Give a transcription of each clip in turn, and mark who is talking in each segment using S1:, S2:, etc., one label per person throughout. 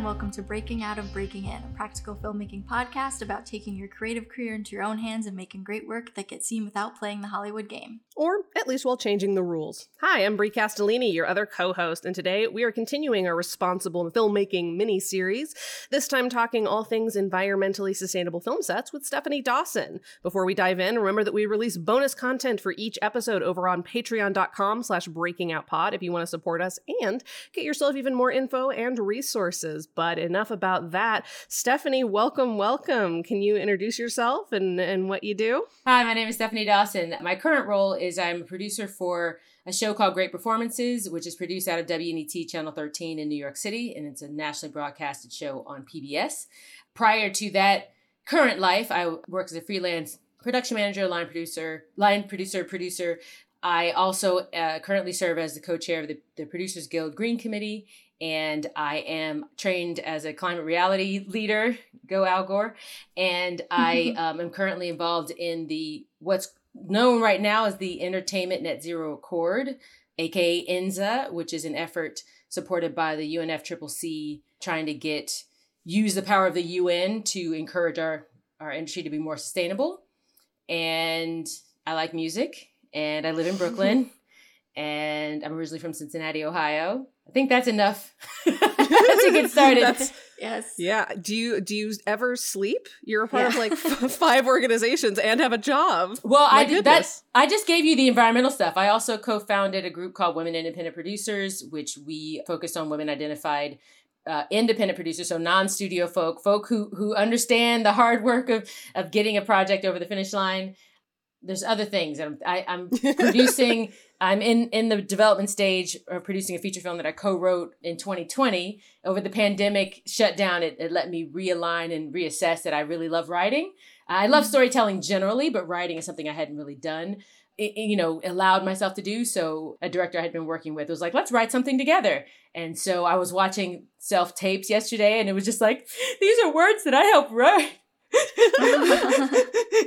S1: And welcome to Breaking Out of Breaking In, a practical filmmaking podcast about taking your creative career into your own hands and making great work that gets seen without playing the Hollywood game.
S2: Or at least while changing the rules. Hi, I'm Brie Castellini, your other co host, and today we are continuing our responsible filmmaking mini series, this time talking all things environmentally sustainable film sets with Stephanie Dawson. Before we dive in, remember that we release bonus content for each episode over on patreon.com slash breakingoutpod if you want to support us and get yourself even more info and resources. But enough about that. Stephanie, welcome, welcome. Can you introduce yourself and, and what you do?
S3: Hi, my name is Stephanie Dawson. My current role is I'm a producer for a show called Great Performances, which is produced out of WNET Channel 13 in New York City, and it's a nationally broadcasted show on PBS. Prior to that current life, I worked as a freelance production manager, line producer, line producer, producer. I also uh, currently serve as the co-chair of the, the Producers Guild Green Committee and I am trained as a climate reality leader. Go Al Gore, and I um, am currently involved in the what's known right now as the Entertainment Net Zero Accord, aka ENZA, which is an effort supported by the UNFCCC trying to get use the power of the UN to encourage our our industry to be more sustainable. And I like music, and I live in Brooklyn, and I'm originally from Cincinnati, Ohio I think that's enough to get started. That's,
S1: yes.
S2: Yeah. Do you do you ever sleep? You're a part yeah. of like f- five organizations and have a job.
S3: Well, My I did that. I just gave you the environmental stuff. I also co-founded a group called Women Independent Producers, which we focused on women identified uh, independent producers, so non-studio folk, folk who who understand the hard work of of getting a project over the finish line. There's other things, I'm I, am i am producing I'm in in the development stage of producing a feature film that I co-wrote in 2020. Over the pandemic shutdown, it, it let me realign and reassess that I really love writing. I love mm-hmm. storytelling generally, but writing is something I hadn't really done. It, you know, allowed myself to do. So a director I had been working with was like, let's write something together. And so I was watching self tapes yesterday, and it was just like, these are words that I helped write.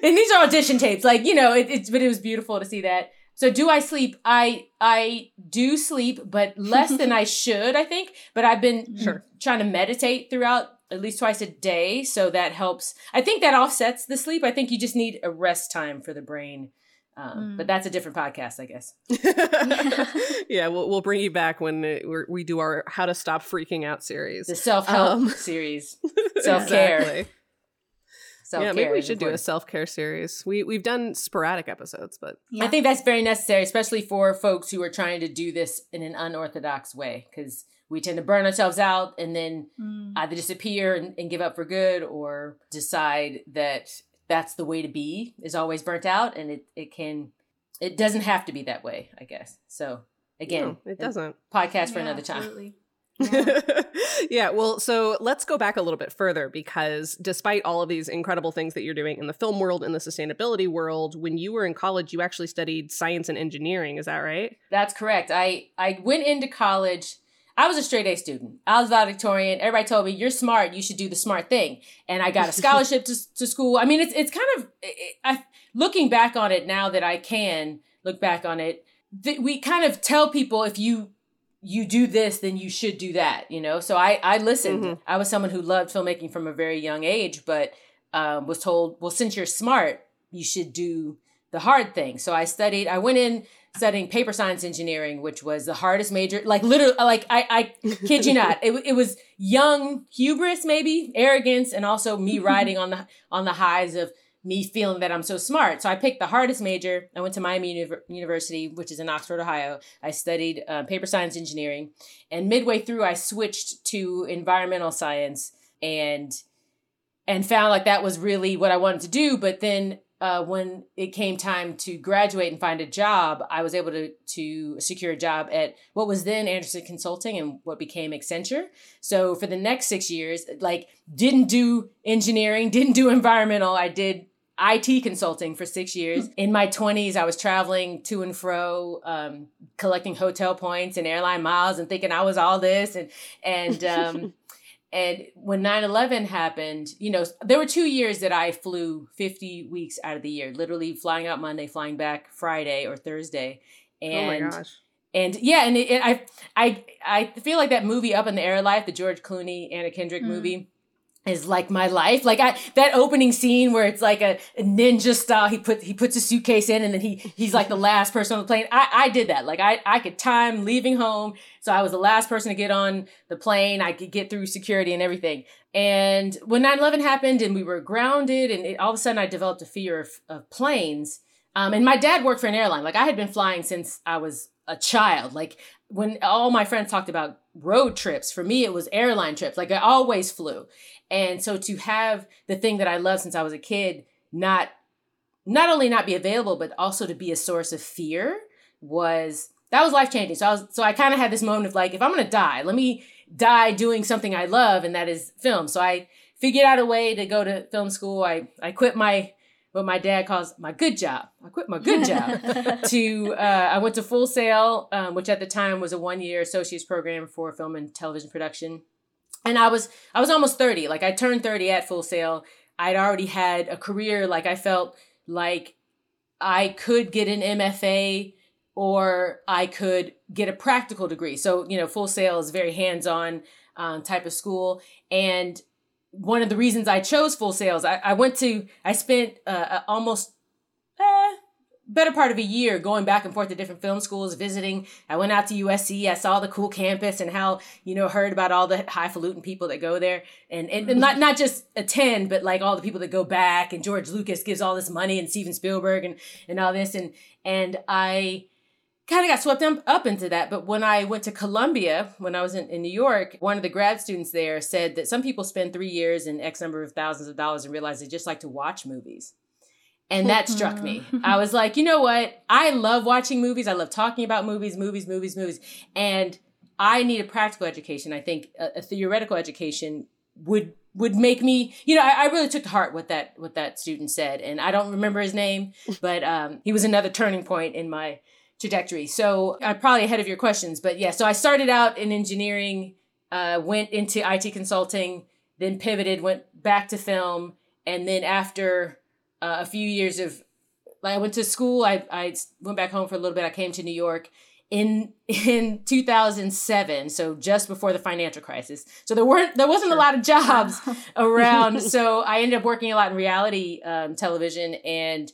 S3: And these are audition tapes, like you know, it, it's but it was beautiful to see that. So do I sleep? I I do sleep, but less than I should, I think. But I've been sure. trying to meditate throughout at least twice a day, so that helps. I think that offsets the sleep. I think you just need a rest time for the brain. Um, mm. But that's a different podcast, I guess.
S2: yeah, we'll we'll bring you back when it, we do our "How to Stop Freaking Out" series,
S3: the self help um, series, self care. Exactly.
S2: Self-care yeah, maybe we should do a self care series. We we've done sporadic episodes, but
S3: yeah. I think that's very necessary, especially for folks who are trying to do this in an unorthodox way, because we tend to burn ourselves out and then mm. either disappear and, and give up for good, or decide that that's the way to be is always burnt out, and it it can it doesn't have to be that way, I guess. So again,
S2: no, it doesn't.
S3: Podcast for yeah, another time. Absolutely.
S2: Yeah. yeah. Well, so let's go back a little bit further because despite all of these incredible things that you're doing in the film world and the sustainability world, when you were in college, you actually studied science and engineering. Is that right?
S3: That's correct. I, I went into college. I was a straight A student. I was valedictorian. Everybody told me, you're smart. You should do the smart thing. And I got a scholarship to, to school. I mean, it's, it's kind of, it, I, looking back on it now that I can look back on it, th- we kind of tell people if you you do this, then you should do that, you know? So I, I listened. Mm-hmm. I was someone who loved filmmaking from a very young age, but um, was told, well, since you're smart, you should do the hard thing. So I studied, I went in studying paper science engineering, which was the hardest major, like literally, like I, I kid you not, it, it was young hubris, maybe arrogance, and also me riding on the, on the highs of me feeling that I'm so smart. So I picked the hardest major. I went to Miami Uni- University, which is in Oxford, Ohio. I studied uh, paper science engineering. And midway through, I switched to environmental science and and found like that was really what I wanted to do. But then uh, when it came time to graduate and find a job, I was able to to secure a job at what was then Andersen Consulting and what became Accenture. So for the next six years, like didn't do engineering, didn't do environmental. I did IT consulting for six years. In my 20s, I was traveling to and fro, um, collecting hotel points and airline miles and thinking I was all this. And, and, um, and when 9 11 happened, you know, there were two years that I flew 50 weeks out of the year, literally flying out Monday, flying back Friday or Thursday. And, oh my gosh. and yeah, and, it, and I I I feel like that movie Up in the Air Life, the George Clooney Anna Kendrick mm. movie is like my life. Like I that opening scene where it's like a, a, ninja style. He put he puts a suitcase in and then he he's like the last person on the plane. I, I did that. Like I, I could time leaving home. So I was the last person to get on the plane. I could get through security and everything. And when 9-11 happened and we were grounded and it, all of a sudden I developed a fear of, of planes. Um, and my dad worked for an airline. Like I had been flying since I was a child. Like when all my friends talked about road trips, for me it was airline trips. Like I always flew. And so to have the thing that I loved since I was a kid not not only not be available but also to be a source of fear was that was life changing. So I was so I kind of had this moment of like if I'm going to die, let me die doing something I love and that is film. So I figured out a way to go to film school. I I quit my what my dad calls my good job. I quit my good job to uh, I went to Full Sail, um, which at the time was a one year associate's program for film and television production and I was I was almost 30. Like I turned 30 at Full Sail. I'd already had a career like I felt like I could get an MFA or I could get a practical degree. So, you know, Full Sail is very hands-on um, type of school and one of the reasons I chose Full Sails, I, I went to, I spent uh, uh almost better part of a year going back and forth to different film schools, visiting. I went out to USC. I saw the cool campus and how, you know, heard about all the highfalutin people that go there and, and, and not, not just attend, but like all the people that go back and George Lucas gives all this money and Steven Spielberg and, and all this. And, and I kind of got swept up into that. But when I went to Columbia, when I was in, in New York, one of the grad students there said that some people spend three years and X number of thousands of dollars and realize they just like to watch movies. And that struck me. I was like, you know what? I love watching movies. I love talking about movies, movies, movies, movies. And I need a practical education. I think a, a theoretical education would would make me you know I, I, really took to heart what that what that student said and i don't remember his name but um, he was another turning point in my trajectory so i'm probably ahead of your questions but yeah so i started out in engineering uh, went into it consulting then pivoted went back to film and then after uh, a few years of like I went to school. I I went back home for a little bit. I came to New York in in 2007, so just before the financial crisis. So there weren't there wasn't sure. a lot of jobs around. so I ended up working a lot in reality um, television and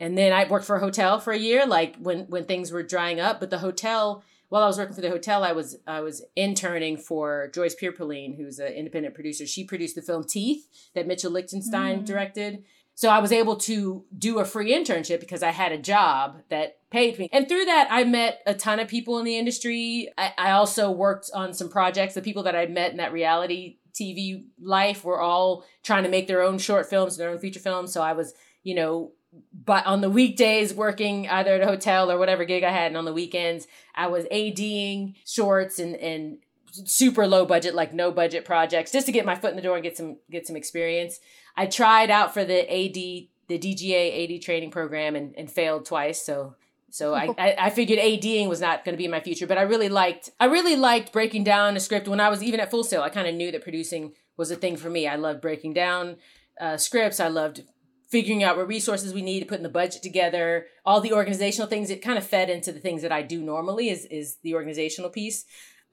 S3: and then I worked for a hotel for a year, like when when things were drying up. But the hotel, while I was working for the hotel, I was I was interning for Joyce Pierpoline, who's an independent producer. She produced the film Teeth that Mitchell Lichtenstein mm. directed. So I was able to do a free internship because I had a job that paid me. And through that, I met a ton of people in the industry. I, I also worked on some projects. The people that I met in that reality TV life were all trying to make their own short films, their own feature films. So I was, you know, but on the weekdays working either at a hotel or whatever gig I had, and on the weekends I was ADing shorts and and super low budget, like no budget projects, just to get my foot in the door and get some get some experience. I tried out for the AD, the DGA AD training program and, and failed twice. So so I, I, I figured ADing was not going to be my future, but I really liked I really liked breaking down a script when I was even at Full Sail. I kind of knew that producing was a thing for me. I loved breaking down uh, scripts. I loved figuring out what resources we need, putting the budget together, all the organizational things. It kind of fed into the things that I do normally is is the organizational piece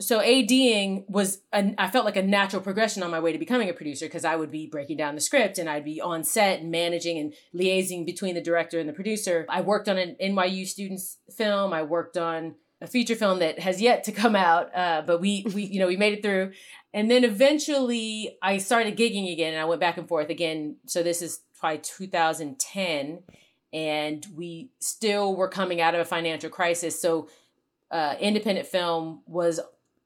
S3: so ADing was I felt like a natural progression on my way to becoming a producer because I would be breaking down the script and I'd be on set and managing and liaising between the director and the producer. I worked on an NYU students film. I worked on a feature film that has yet to come out, uh, but we we you know we made it through. And then eventually I started gigging again and I went back and forth again. So this is probably 2010 and we still were coming out of a financial crisis. So uh, independent film was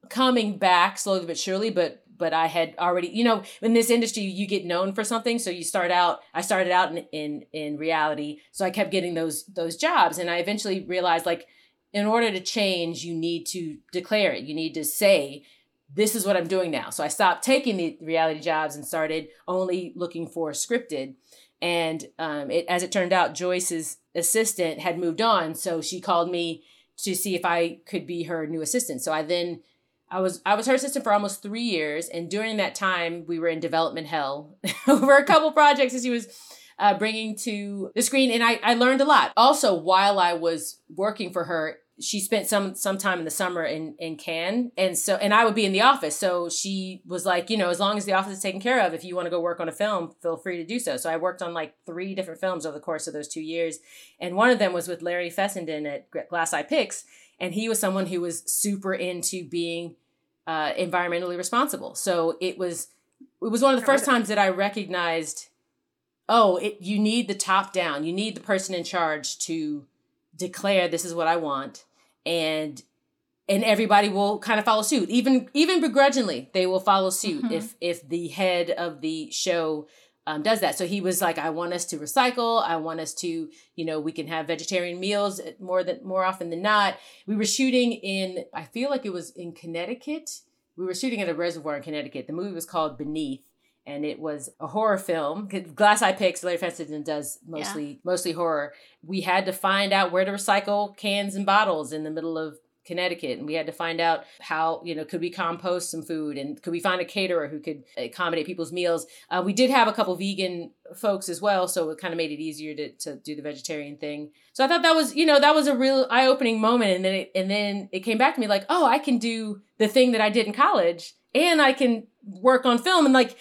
S3: coming back slowly but surely, but but I had already, you know, in this industry, you get known for something. So you start out, I started out in, in, in reality. So I kept getting those, those jobs. And I eventually realized like, in order to change, you need to declare it. You need to say, this is what I'm doing now. So I stopped taking the reality jobs and started only looking for scripted. And um, it, as it turned out, Joyce's assistant had moved on. So she called me to see if I could be her new assistant. So I then I was I was her assistant for almost three years, and during that time, we were in development hell over a couple projects. And she was uh, bringing to the screen, and I, I learned a lot. Also, while I was working for her, she spent some some time in the summer in in Cannes, and so and I would be in the office. So she was like, you know, as long as the office is taken care of, if you want to go work on a film, feel free to do so. So I worked on like three different films over the course of those two years, and one of them was with Larry Fessenden at Glass Eye Pix, and he was someone who was super into being uh, environmentally responsible. So it was it was one of the first times that I recognized, oh, it you need the top down, you need the person in charge to declare this is what I want and and everybody will kind of follow suit even even begrudgingly they will follow suit mm-hmm. if if the head of the show um, does that so he was like i want us to recycle i want us to you know we can have vegetarian meals more than more often than not we were shooting in i feel like it was in connecticut we were shooting at a reservoir in connecticut the movie was called beneath and it was a horror film. Glass Eye Pix, Larry Fessenden does mostly yeah. mostly horror. We had to find out where to recycle cans and bottles in the middle of Connecticut, and we had to find out how you know could we compost some food, and could we find a caterer who could accommodate people's meals. Uh, we did have a couple vegan folks as well, so it kind of made it easier to to do the vegetarian thing. So I thought that was you know that was a real eye opening moment, and then it, and then it came back to me like oh I can do the thing that I did in college, and I can work on film, and like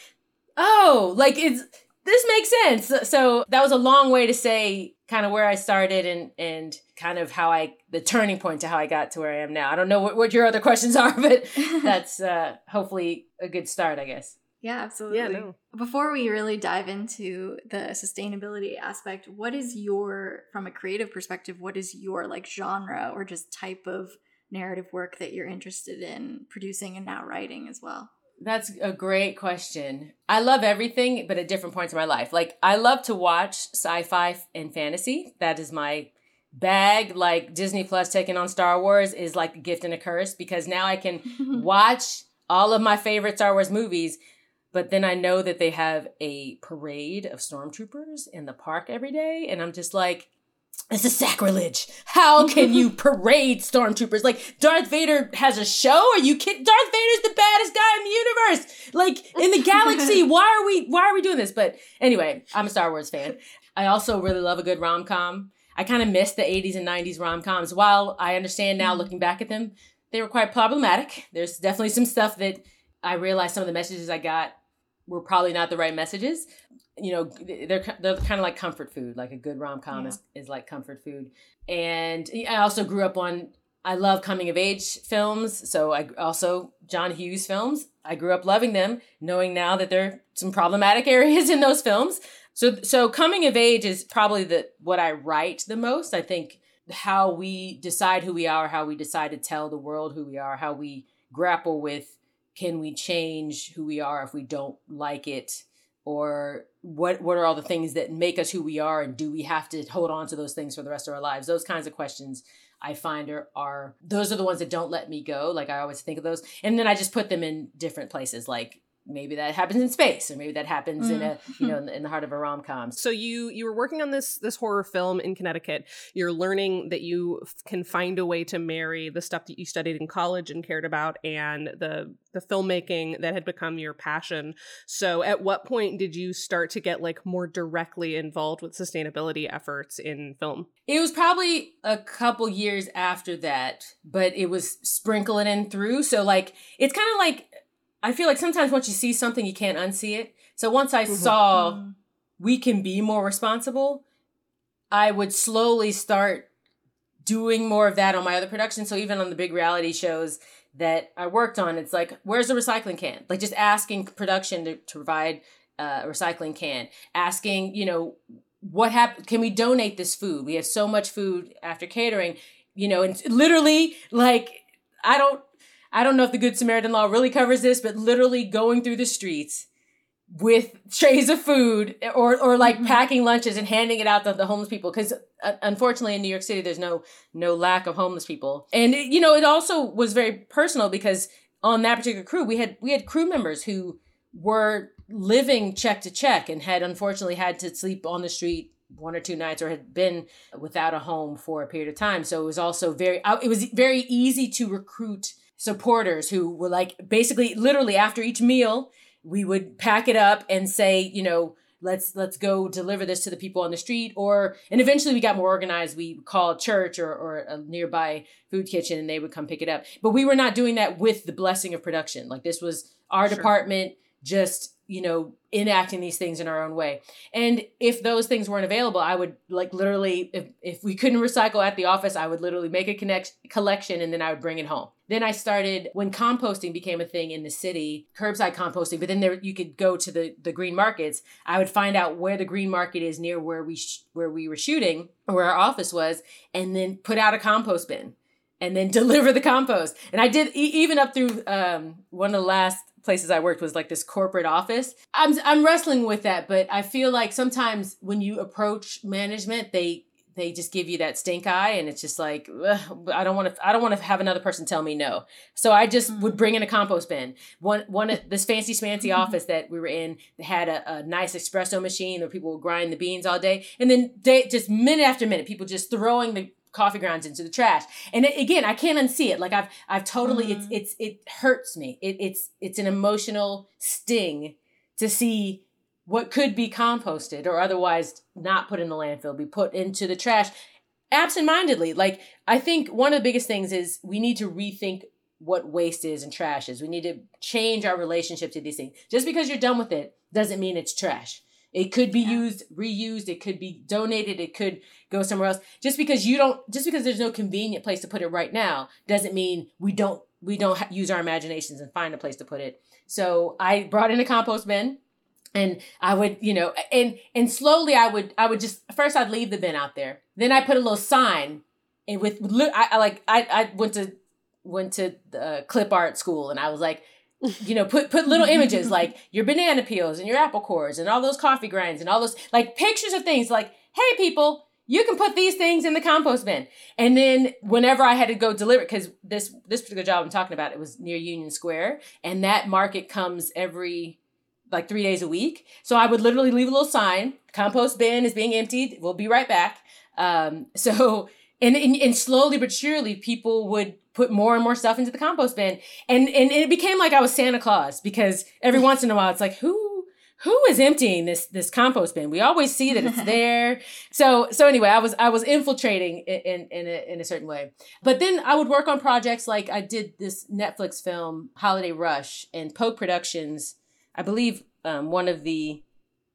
S3: oh, like it's this makes sense. So that was a long way to say kind of where I started and and kind of how I the turning point to how I got to where I am now. I don't know what, what your other questions are, but that's uh hopefully a good start, I guess.
S1: Yeah, absolutely. Yeah, no. Before we really dive into the sustainability aspect, what is your from a creative perspective, what is your like genre or just type of narrative work that you're interested in producing and now writing as well?
S3: That's a great question. I love everything, but at different points in my life. Like, I love to watch sci fi and fantasy. That is my bag. Like, Disney Plus taking on Star Wars is like a gift and a curse because now I can watch all of my favorite Star Wars movies, but then I know that they have a parade of stormtroopers in the park every day. And I'm just like, it's a sacrilege. How can you parade stormtroopers? Like Darth Vader has a show? Are you kidding? Darth Vader's the baddest guy in the universe. Like in the galaxy. Why are we why are we doing this? But anyway, I'm a Star Wars fan. I also really love a good rom-com. I kind of miss the 80s and 90s rom-coms. While I understand now mm. looking back at them, they were quite problematic. There's definitely some stuff that I realized some of the messages I got were probably not the right messages you know they're they're kind of like comfort food like a good rom-com yeah. is, is like comfort food and i also grew up on i love coming of age films so i also john hughes films i grew up loving them knowing now that there are some problematic areas in those films so so coming of age is probably the what i write the most. I think how we decide who we are how we decide to tell the world who we are how we grapple with can we change who we are if we don't like it? Or what what are all the things that make us who we are and do we have to hold on to those things for the rest of our lives? Those kinds of questions i find are are those are the ones that don't let me go. Like i always think of those. And then i just put them in different places like maybe that happens in space or maybe that happens mm. in a you know in the, in the heart of a rom-com.
S2: So you you were working on this this horror film in connecticut. You're learning that you f- can find a way to marry the stuff that you studied in college and cared about and the the filmmaking that had become your passion. So at what point did you start to get like more directly involved with sustainability efforts in film?
S3: It was probably a couple years after that but it was sprinkling in through. So like it's kind of like I feel like sometimes once you see something, you can't unsee it. So once I mm-hmm. saw mm-hmm. we can be more responsible, I would slowly start doing more of that on my other productions. So even on the big reality shows that I worked on, it's like, where's the recycling can? Like just asking production to, to provide a recycling can, asking, you know, what happened? Can we donate this food? We have so much food after catering, you know, and literally like, I don't I don't know if the Good Samaritan law really covers this, but literally going through the streets with trays of food or or like mm-hmm. packing lunches and handing it out to the homeless people. Because uh, unfortunately in New York City there's no no lack of homeless people. And it, you know it also was very personal because on that particular crew we had we had crew members who were living check to check and had unfortunately had to sleep on the street one or two nights or had been without a home for a period of time. So it was also very it was very easy to recruit supporters who were like basically literally after each meal we would pack it up and say you know let's let's go deliver this to the people on the street or and eventually we got more organized. We called church or, or a nearby food kitchen and they would come pick it up. But we were not doing that with the blessing of production. Like this was our sure. department just you know enacting these things in our own way. And if those things weren't available i would like literally if, if we couldn't recycle at the office i would literally make a connect collection and then i would bring it home. Then i started when composting became a thing in the city curbside composting but then there you could go to the the green markets i would find out where the green market is near where we sh- where we were shooting where our office was and then put out a compost bin and then deliver the compost and i did e- even up through um, one of the last places I worked was like this corporate office. I'm I'm wrestling with that, but I feel like sometimes when you approach management, they they just give you that stink eye and it's just like I don't want to I don't want to have another person tell me no. So I just would bring in a compost bin. One one this fancy smancy office that we were in had a, a, nice espresso machine where people would grind the beans all day and then they just minute after minute people just throwing the coffee grounds into the trash. And it, again, I can't unsee it. Like I've I've totally mm-hmm. it's it's it hurts me. It, it's it's an emotional sting to see what could be composted or otherwise not put in the landfill, be put into the trash absentmindedly. Like I think one of the biggest things is we need to rethink what waste is and trash is. We need to change our relationship to these things. Just because you're done with it doesn't mean it's trash. It could be yeah. used, reused, it could be donated, it could go somewhere else. Just because you don't just because there's no convenient place to put it right now doesn't mean we don't we don't use our imaginations and find a place to put it. So I brought in a compost bin and I would, you know, and and slowly I would I would just first I'd leave the bin out there. Then I put a little sign and with, I, I like I I went to went to the clip art school and I was like you know, put put little images like your banana peels and your apple cores and all those coffee grinds and all those like pictures of things like, hey people, you can put these things in the compost bin. And then whenever I had to go deliver, because this this particular job I'm talking about, it was near Union Square, and that market comes every like three days a week. So I would literally leave a little sign: compost bin is being emptied. We'll be right back. Um, so and, and and slowly but surely, people would put more and more stuff into the compost bin. And, and it became like I was Santa Claus because every once in a while it's like, who, who is emptying this, this compost bin? We always see that it's there. so, so anyway, I was, I was infiltrating in, in, a, in a certain way. But then I would work on projects like I did this Netflix film, Holiday Rush and Poke Productions. I believe, um, one of the,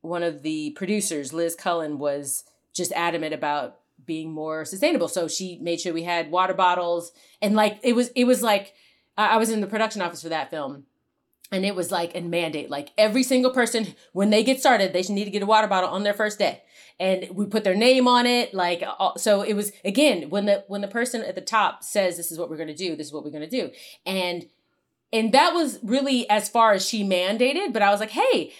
S3: one of the producers, Liz Cullen, was just adamant about being more sustainable. So she made sure we had water bottles and like it was it was like I was in the production office for that film. And it was like a mandate, like every single person, when they get started, they should need to get a water bottle on their first day. And we put their name on it. Like, so it was, again, when the, when the person at the top says, this is what we're going to do, this is what we're going to do. And, and that was really as far as she mandated, but I was like, hey,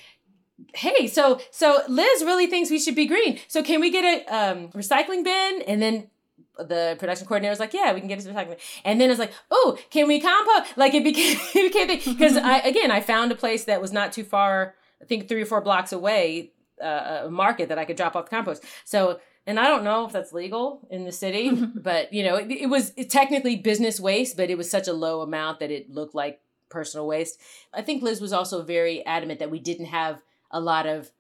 S3: hey, so so Liz really thinks we should be green. So can we get a um, recycling bin? And then the production coordinator was like, yeah, we can get a recycling bin. And then it's like, oh, can we compost? Like it became it became because I again I found a place that was not too far. I think three or four blocks away, uh, a market that I could drop off the compost. So and I don't know if that's legal in the city, but you know, it, it was technically business waste, but it was such a low amount that it looked like personal waste. I think Liz was also very adamant that we didn't have a lot of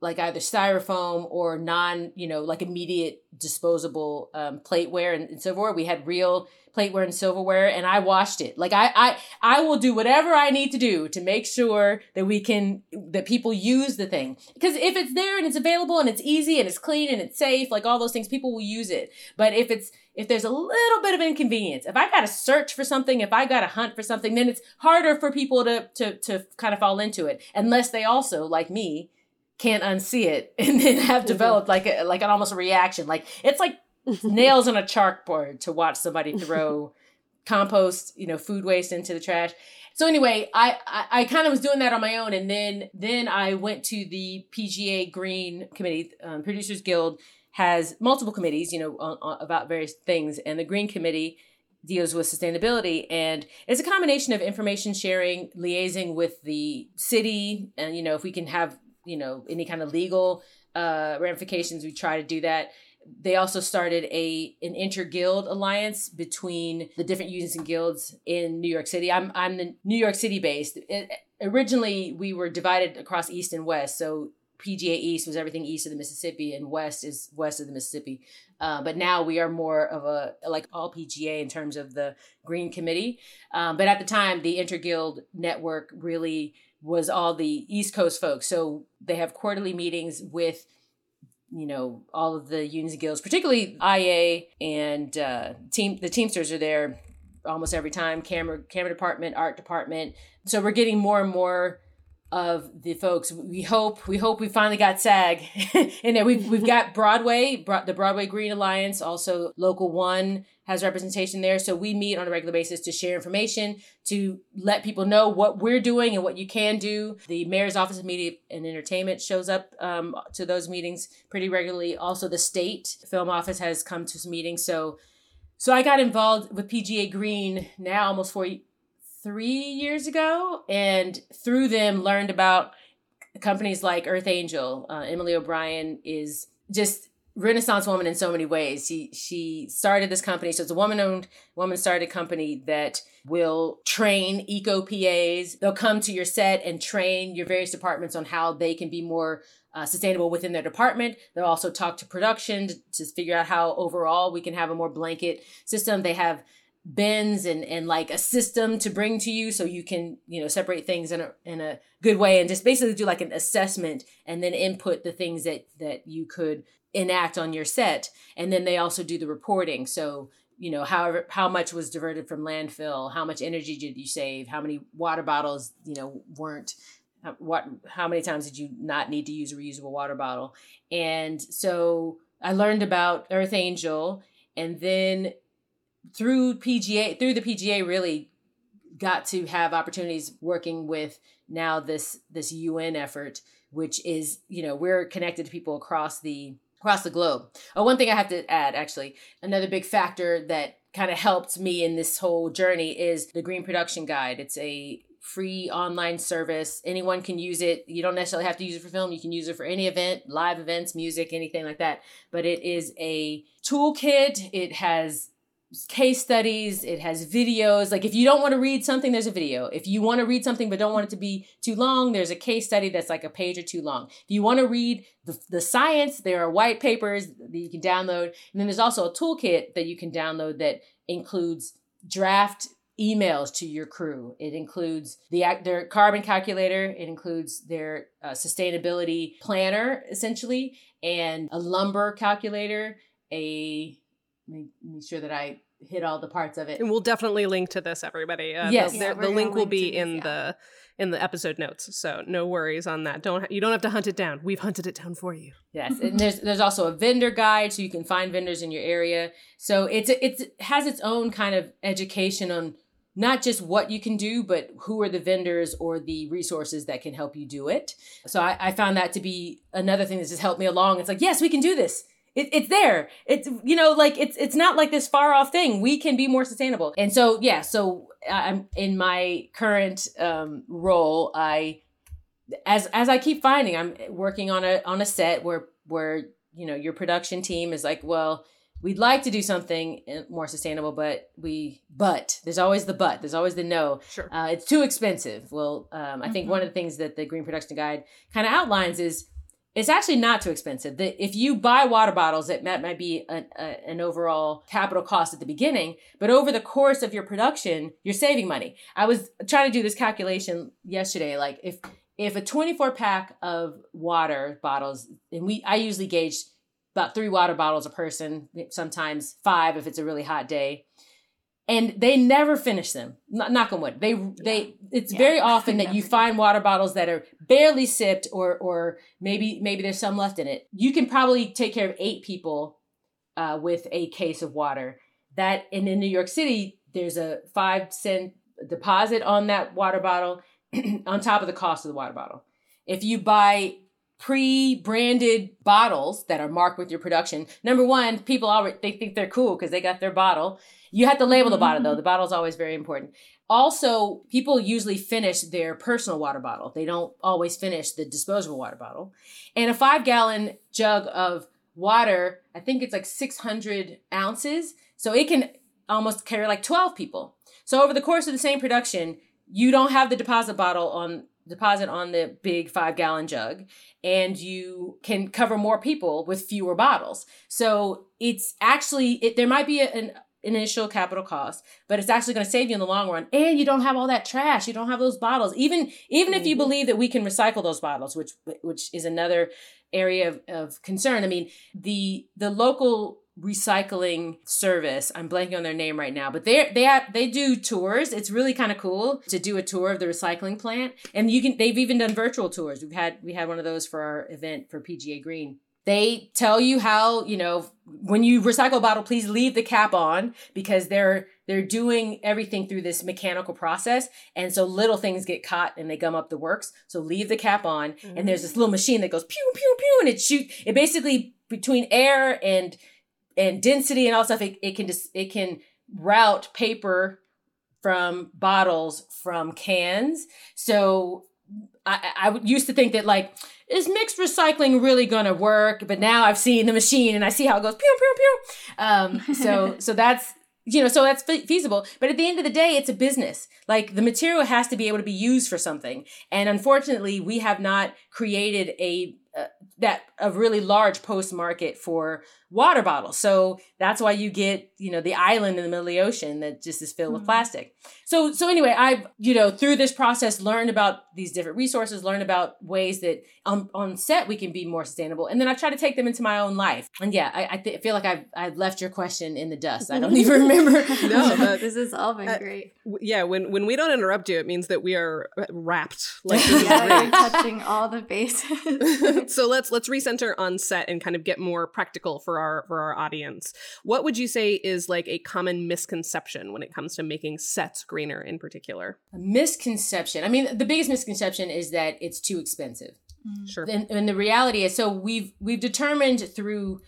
S3: like either styrofoam or non, you know, like immediate disposable um, plateware and, and silverware. We had real plateware and silverware, and I washed it. Like I, I, I will do whatever I need to do to make sure that we can that people use the thing. Because if it's there and it's available and it's easy and it's clean and it's safe, like all those things, people will use it. But if it's if there's a little bit of inconvenience, if I got to search for something, if I got to hunt for something, then it's harder for people to to to kind of fall into it, unless they also like me can't unsee it and then have mm-hmm. developed like a, like an almost a reaction. Like it's like nails on a chalkboard to watch somebody throw compost, you know, food waste into the trash. So anyway, I, I, I kind of was doing that on my own, and then then I went to the PGA Green Committee, um, Producers Guild has multiple committees, you know, on, on, about various things, and the Green Committee deals with sustainability and it's a combination of information sharing liaising with the city and you know if we can have you know any kind of legal uh, ramifications. We try to do that. They also started a an inter guild alliance between the different unions and guilds in New York City. I'm I'm the New York City based. It, originally, we were divided across East and West. So PGA East was everything east of the Mississippi, and West is west of the Mississippi. Uh, but now we are more of a like all PGA in terms of the Green Committee. Um, but at the time, the Interguild network really was all the East Coast folks. So they have quarterly meetings with you know all of the unions and guilds, particularly IA and uh, team. The Teamsters are there almost every time. Camera camera department, art department. So we're getting more and more of the folks. We hope we hope we finally got SAG there. We've we've got Broadway, the Broadway Green Alliance, also Local One has representation there. So we meet on a regular basis to share information, to let people know what we're doing and what you can do. The Mayor's Office of Media and Entertainment shows up um, to those meetings pretty regularly. Also, the state film office has come to some meetings. So so I got involved with PGA Green now almost four three years ago, and through them learned about companies like Earth Angel. Uh, Emellie O'Brien is just renaissance woman in so many ways. She she started this company, so it's a woman owned, woman started company that will train eco PAs. They'll come to your set and train your various departments on how they can be more uh, sustainable within their department. They'll also talk to production to, to figure out how overall we can have a more blanket system. They have bins and and like a system to bring to you so you can you know separate things in a in a good way and just basically do like an assessment and then input the things that that you could enact on your set. And then they also do the reporting. So you know how how much was diverted from landfill? How much energy did you save? How many water bottles you know weren't what how many times did you not need to use a reusable water bottle? And so i learned about earth angel and then through PGA through the PGA really got to have opportunities working with now this this UN effort which is you know we're connected to people across the across the globe. Oh, one thing I have to add actually another big factor that kind of helped me in this whole journey is the Green Production Guide. It's a free online service. Anyone can use it. You don't necessarily have to use it for film. You can use it for any event, live events, music, anything like that. But it is a toolkit. It has case studies, it has videos. Like if you don't want to read something, there's a video. If you want to read something but don't want it to be too long, there's a case study that's like a page or two long. If you want to read the, the science, there are white papers that you can download. And then there's also a toolkit that you can download that includes draft emails to your crew. It includes the their carbon calculator. It includes their uh, sustainability planner, essentially, and a lumber calculator, a make, make sure that I hit all the parts of it.
S2: And we'll definitely link to this, everybody. Uh,
S3: yes,
S2: the,
S1: yeah,
S2: the link will be
S1: this,
S2: in
S1: yeah.
S2: the in the episode notes, so no worries on that. Don't you don't have to hunt it down. We've hunted it down for you.
S3: Yes, and there's there's also a vendor guide, so you can find vendors in your area. So it's it's it has its own kind of education on not just what you can do, but who are the vendors or the resources that can help you do it. So I, I found that to be another thing that just helped me along. It's like, yes, we can do this. It, it's there. It's you know like it's it's not like this far off thing. We can be more sustainable. And so yeah, so I'm in my current um, role. I as as I keep finding, I'm working on a on a set where where you know your production team is like, well, we'd like to do something uh, more sustainable, but we but there's always the but. There's always the no.
S2: Sure.
S3: Uh, it's too expensive. Well, um, I think
S1: Mhm.
S3: one of the things that the Green Production Guide kind of outlines is it's actually not too expensive. That if you buy water bottles, it might, might be an, a, an overall capital cost at the beginning, but over the course of your production, you're saving money. I was trying to do this calculation yesterday. Like if if a 24 pack of water bottles, and we I usually gauge about three water bottles a person, sometimes five if it's a really hot day. And they never finish them. Kn- Knock on wood. They they. It's
S1: Yeah.
S3: very often that you find water bottles that are barely sipped, or or maybe maybe there's some left in it. You can probably take care of eight people uh, with a case of water. That and in New York City, there's a five cent deposit on that water bottle, on top of the cost of the water bottle. If you buy pre-branded bottles that are marked with your production, number one, people already they think they're cool because they got their bottle. You have to label the bottle though. Mm-hmm. The bottle is always very important. Also, people usually finish their personal water bottle. They don't always finish the disposable water bottle. And a five gallon jug of water, I think it's like 600 ounces. So it can almost carry like 12 people. So over the course of the same production, you don't have the deposit bottle on deposit on the big five gallon jug and you can cover more people with fewer bottles. So it's actually, it, there might be a, an initial capital cost, but it's actually going to save you in the long run. And you don't have all that trash. You don't have those bottles. Even, even if you mm-hmm. believe that we can recycle those bottles, which, which is another area of, of concern. I mean, the, the local recycling service. I'm blanking on their name right now, but they they have, they do tours. It's really kind of cool to do a tour of the recycling plant, and you can. They've even done virtual tours. We've had we had one of those for our event for PGA Green. They tell you how you know when you recycle a bottle, please leave the cap on because they're they're doing everything through this mechanical process, and so little things get caught and they gum up the works. So leave the cap on, mm-hmm. and there's this little machine that goes pew pew pew, and it shoot. It basically between air and and density and all stuff, it, it can just it can route paper from bottles from cans. So I, I used to think that like is mixed recycling really to work? But now I've seen the machine and I see how it goes pew pew pew. Um, so so that's you know so that's feasible. But at the end of the day, it's a business. Like the material has to be able to be used for something, and unfortunately, we have not created a that a really large post market for water bottles. So that's why you get, you know, the island in the middle of the ocean that just is filled mm-hmm. with plastic. So so anyway, I've, you know, through this process learned about these different resources, learned about ways that on, on set we can be more sustainable. And then I try to take them into my own life. And yeah, I, I th- feel like I've I've left your question in the dust. I don't even remember.
S1: no, this has all been uh, great.
S2: Yeah, when when we don't interrupt you, it means that we are uh, wrapped like
S1: yeah, you're touching all the bases.
S2: so let's let's recenter on set and kind of get more practical for our for our audience. What would you say is like a common misconception when it comes to making sets greener in particular?
S3: A misconception. I mean, the biggest misconception is that it's too expensive.
S2: Mm. Sure.
S3: And, and the reality is, so we've we've determined through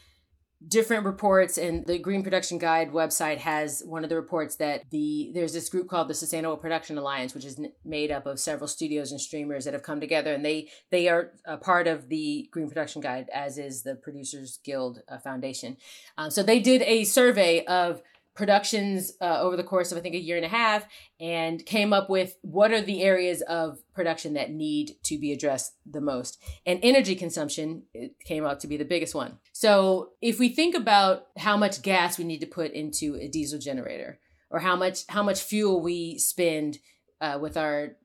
S3: different reports and the green production guide website has one of the reports that the there's this group called the sustainable production alliance which is made up of several studios and streamers that have come together and they they are a part of the green production guide as is the producers guild uh, foundation um, so they did a survey of productions uh, over the course of I think a year and a half and came up with what are the areas of production that need to be addressed the most. And energy consumption came out to be the biggest one. So if we think about how much gas we need to put into a diesel generator or how much how much fuel we spend uh, with our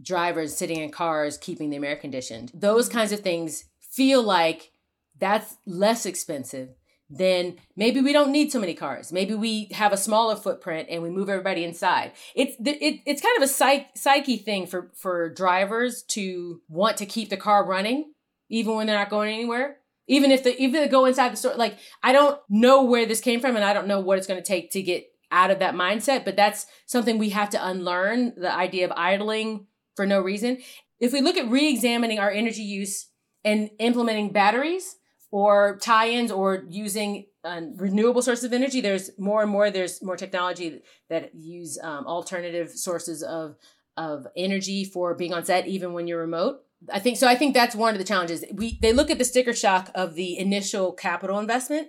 S3: drivers sitting in cars keeping them air conditioned, those kinds of things feel like that's less expensive then maybe we don't need so many cars. Maybe we have a smaller footprint and we move everybody inside. It's it, it's kind of a psych, psyche thing for for drivers to want to keep the car running even when they're not going anywhere. Even if the even they go inside the store, like I don't know where this came from and I don't know what it's going to take to get out of that mindset. But that's something we have to unlearn the idea of idling for no reason. If we look at re-examining our energy use and implementing batteries or tie-ins or using uh, renewable sources of energy there's more and more there's more technology that use um, alternative sources of of energy for being on set even when you're remote. I think so i think that's one of the challenges. We they look at the sticker shock of the initial capital investment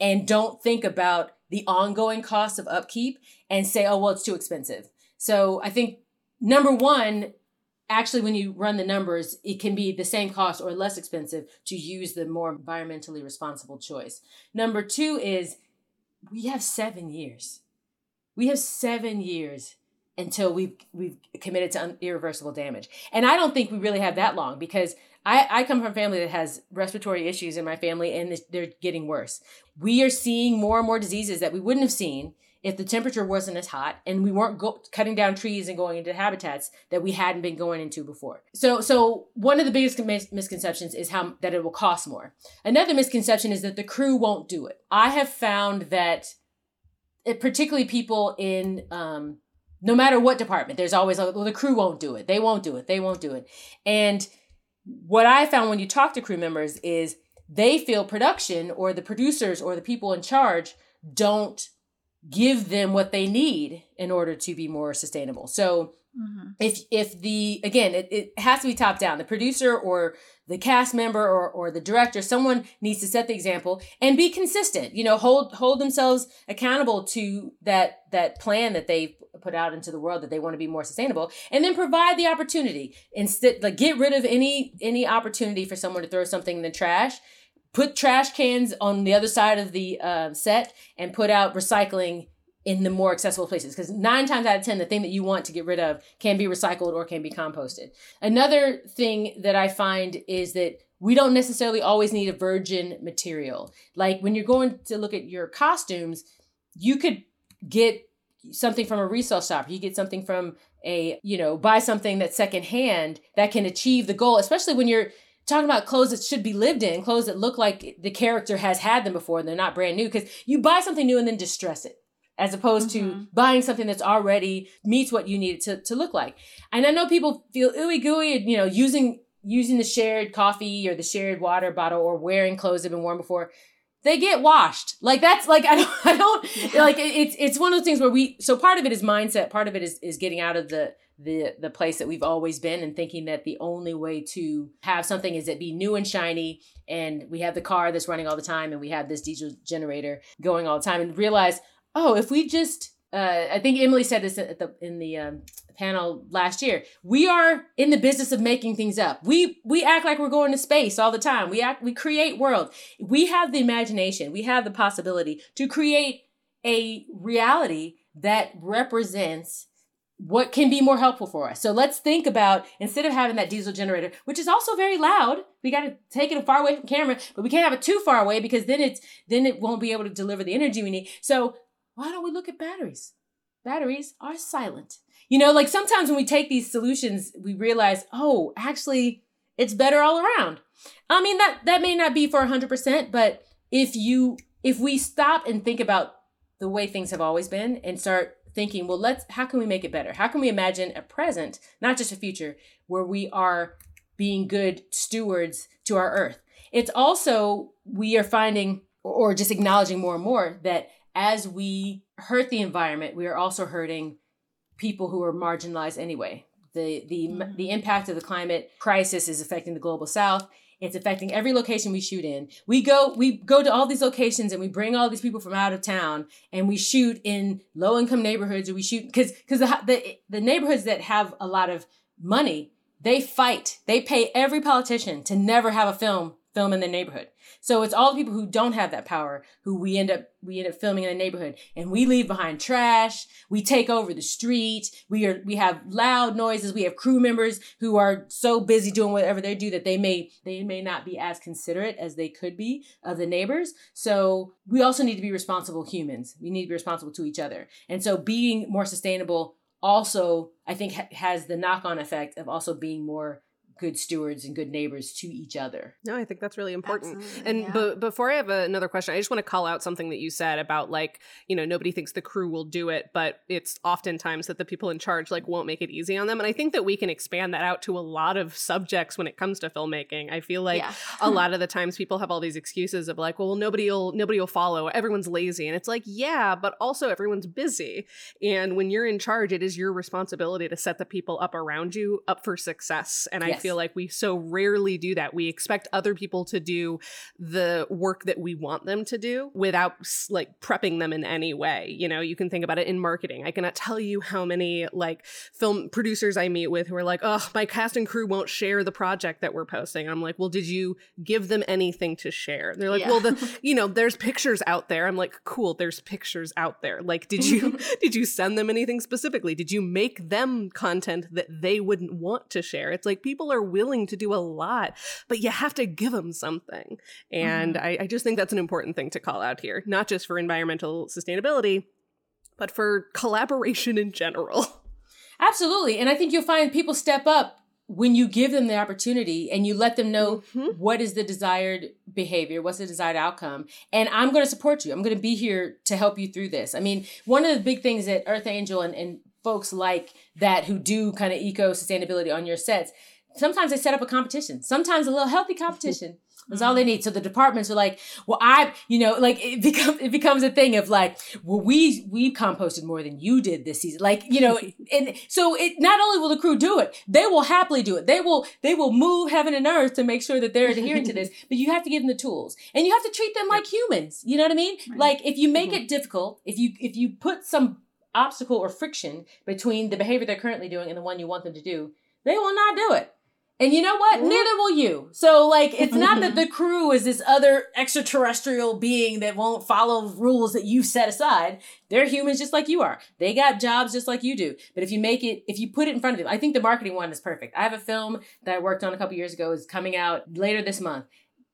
S3: and don't think about the ongoing cost of upkeep and say oh well it's too expensive. So i think number one actually when you run the numbers it can be the same cost or less expensive to use the more environmentally responsible choice. Number two is we have seven years. We have seven years until we've we've committed to irreversible damage. And i don't think we really have that long because I, I come from a family that has respiratory issues in my family and they're getting worse. We are seeing more and more diseases that we wouldn't have seen if the temperature wasn't as hot and we weren't go- cutting down trees and going into habitats that we hadn't been going into before. So, so one of the biggest mis- misconceptions is how that it will cost more. Another misconception is that the crew won't do it. I have found that, it, particularly people in um, no matter what department, there's always well the crew won't do it. They won't do it. They won't do it. And what I found when you talk to crew members is they feel production or the producers or the people in charge don't give them what they need in order to be more sustainable. So mm-hmm. if if the again it, it has to be top down, the producer or the cast member or, or the director, someone needs to set the example and be consistent, you know, hold hold themselves accountable to that that plan that they put out into the world that they want to be more sustainable and then provide the opportunity instead like get rid of any any opportunity for someone to throw something in the trash put trash cans on the other side of the uh, set and put out recycling in the more accessible places because nine times out of ten the thing that you want to get rid of can be recycled or can be composted. Another thing that i find is that we don't necessarily always need a virgin material. Like when you're going to look at your costumes you could get something from a resale shop. You get something from a you know buy something that's secondhand that can achieve the goal especially when you're talking about clothes that should be lived in, clothes that look like the character has had them before and they're not brand new. Because you buy something new and then distress it, as opposed mm-hmm. to buying something that's already meets what you need it to, to look like. And I know people feel ooey gooey, you know, using using the shared coffee or the shared water bottle or wearing clothes that have been worn before. They get washed. Like that's like I don't I don't yeah. like it's it's one of those things where we so part of it is mindset, part of it is is getting out of the the the place that we've always been and thinking that the only way to have something is it be new and shiny and we have the car that's running all the time and we have this diesel generator going all the time and realize oh if we just uh, I think Emellie said this at the in the um, panel last year. We are in the business of making things up. We we act like we're going to space all the time. We act we create worlds. We have the imagination. We have the possibility to create a reality that represents what can be more helpful for us. So let's think about instead of having that diesel generator, which is also very loud, we got to take it far away from camera, but we can't have it too far away because then it's then it won't be able to deliver the energy we need. So why don't we look at batteries? Batteries are silent. You know, like sometimes when we take these solutions, we realize, oh, actually, it's better all around. I mean, that that may not be for 100%, but if you if we stop and think about the way things have always been and start thinking, well, let's how can we make it better? How can we imagine a present, not just a future, where we are being good stewards to our earth? It's also we are finding or just acknowledging more and more that as we hurt the environment, we are also hurting people who are marginalized anyway. The the mm-hmm. the impact of the climate crisis is affecting the global south it's affecting every location we shoot in. We go we go to all these locations and we bring all these people from out of town and we shoot in low income neighborhoods or we shoot because because the, the the neighborhoods that have a lot of money they fight. They pay every politician to never have a film film in the neighborhood. So it's all the people who don't have that power who we end up we end up filming in the neighborhood and we leave behind trash, we take over the street, we are we have loud noises, we have crew members who are so busy doing whatever they do that they may they may not be as considerate as they could be of the neighbors. So we also need to be responsible humans. We need to be responsible to each other. And so being more sustainable also I think ha- has the knock-on effect of also being more good stewards and good neighbors to each other.
S2: No, I think that's really important. Absolutely, and yeah. b- before I have another question, I just want to call out something that you said about like, you know, nobody thinks the crew will do it, but it's oftentimes that the people in charge like won't make it easy on them. And I think that we can expand that out to a lot of subjects when it comes to filmmaking. I feel like yeah. a lot of the times people have all these excuses of like, well, nobody will nobody will follow. Everyone's lazy. And it's like, yeah, but also everyone's busy. And when you're in charge, it is your responsibility to set the people up around you up for success. And yes. I feel like we so rarely do that. We expect other people to do the work that we want them to do without like prepping them in any way. You know, you can think about it in marketing. I cannot tell you how many like film producers I meet with who are like, oh, my cast and crew won't share the project that we're posting. I'm like, well, did you give them anything to share? They're like, yeah. well, the, you know, there's pictures out there. I'm like, cool, there's pictures out there. Like, did you did you send them anything specifically? Did you make them content that they wouldn't want to share? It's like people are willing to do a lot, but you have to give them something. And mm. I, I just think that's an important thing to call out here, not just for environmental sustainability, but for collaboration in general.
S3: Absolutely. And I think you'll find people step up when you give them the opportunity and you let them know mm-hmm. what is the desired behavior, what's the desired outcome, and I'm going to support you. I'm going to be here to help you through this. I mean, one of the big things that Earth Angel and, and folks like that who do kind of eco sustainability on your sets sometimes they set up a competition, sometimes a little healthy competition That's all they need. So the departments are like, well, I, you know, like it becomes it becomes a thing of like, well, we we composted more than you did this season. Like, you know, and so it not only will the crew do it, they will happily do it. They will they will move heaven and earth to make sure that they're adhering to this. But you have to give them the tools, and you have to treat them like humans. You know what I mean? Right. Like if you make mm-hmm. it difficult, if you if you put some obstacle or friction between the behavior they're currently doing and the one you want them to do, they will not do it. And you know what? Neither will you. So, like, it's not that the crew is this other extraterrestrial being that won't follow rules that you've set aside. They're humans just like you are. They got jobs just like you do. But if you make it, if you put it in front of them, I think the marketing one is perfect. I have a film that I worked on a couple years ago is coming out later this month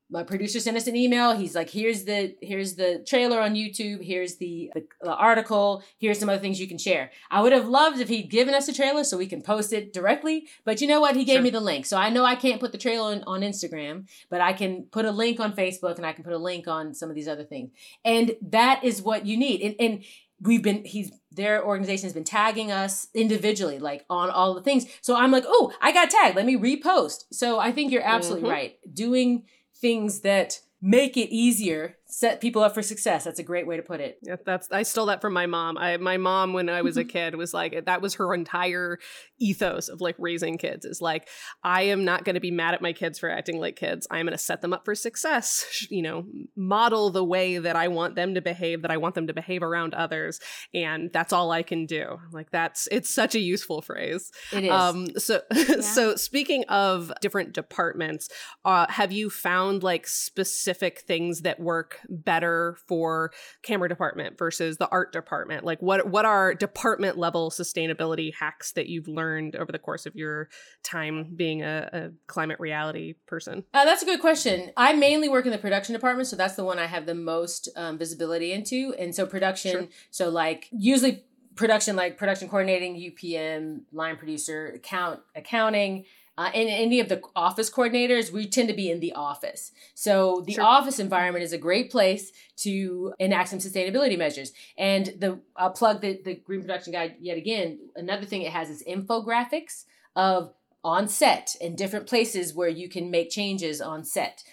S3: my producer sent us an email. He's like, "Here's the here's the trailer on YouTube. Here's the, the, the article. Here's some other things you can share." I would have loved if he'd given us a trailer so we can post it directly. But you know what? He gave sure. me the link, so I know I can't put the trailer on, on Instagram, but I can put a link on Facebook and I can put a link on some of these other things. And that is what you need. And and we've been he's their organization has been tagging us individually like on all the things so i'm like oh i got tagged let me repost so i think you're absolutely mm-hmm. right doing things that make it easier set people up for success. That's a great way to put it.
S2: Yeah, that's I stole that from my mom. I my mom when I was a kid was like that was her entire ethos of like raising kids is like I am not going to be mad at my kids for acting like kids. I am going to set them up for success, you know, model the way that I want them to behave that I want them to behave around others and that's all I can do. Like that's it's such a useful phrase.
S3: It is. Um
S2: so yeah. so speaking of different departments, uh have you found like specific things that work better for camera department versus the art department? Like what what are department level sustainability hacks that you've learned over the course of your time being a, a climate reality person?
S3: Uh, that's a good question. I mainly work in the production department, so that's the one I have the most um, visibility into. And so production, sure. so like usually production like production coordinating, UPM, line producer, account accounting uh, and any of the office coordinators, we tend to be in the office. So the sure. office environment is a great place to enact some sustainability measures. And the I'll plug the, the Green Production Guide yet again. Another thing it has is infographics of on set in different places where you can make changes on set.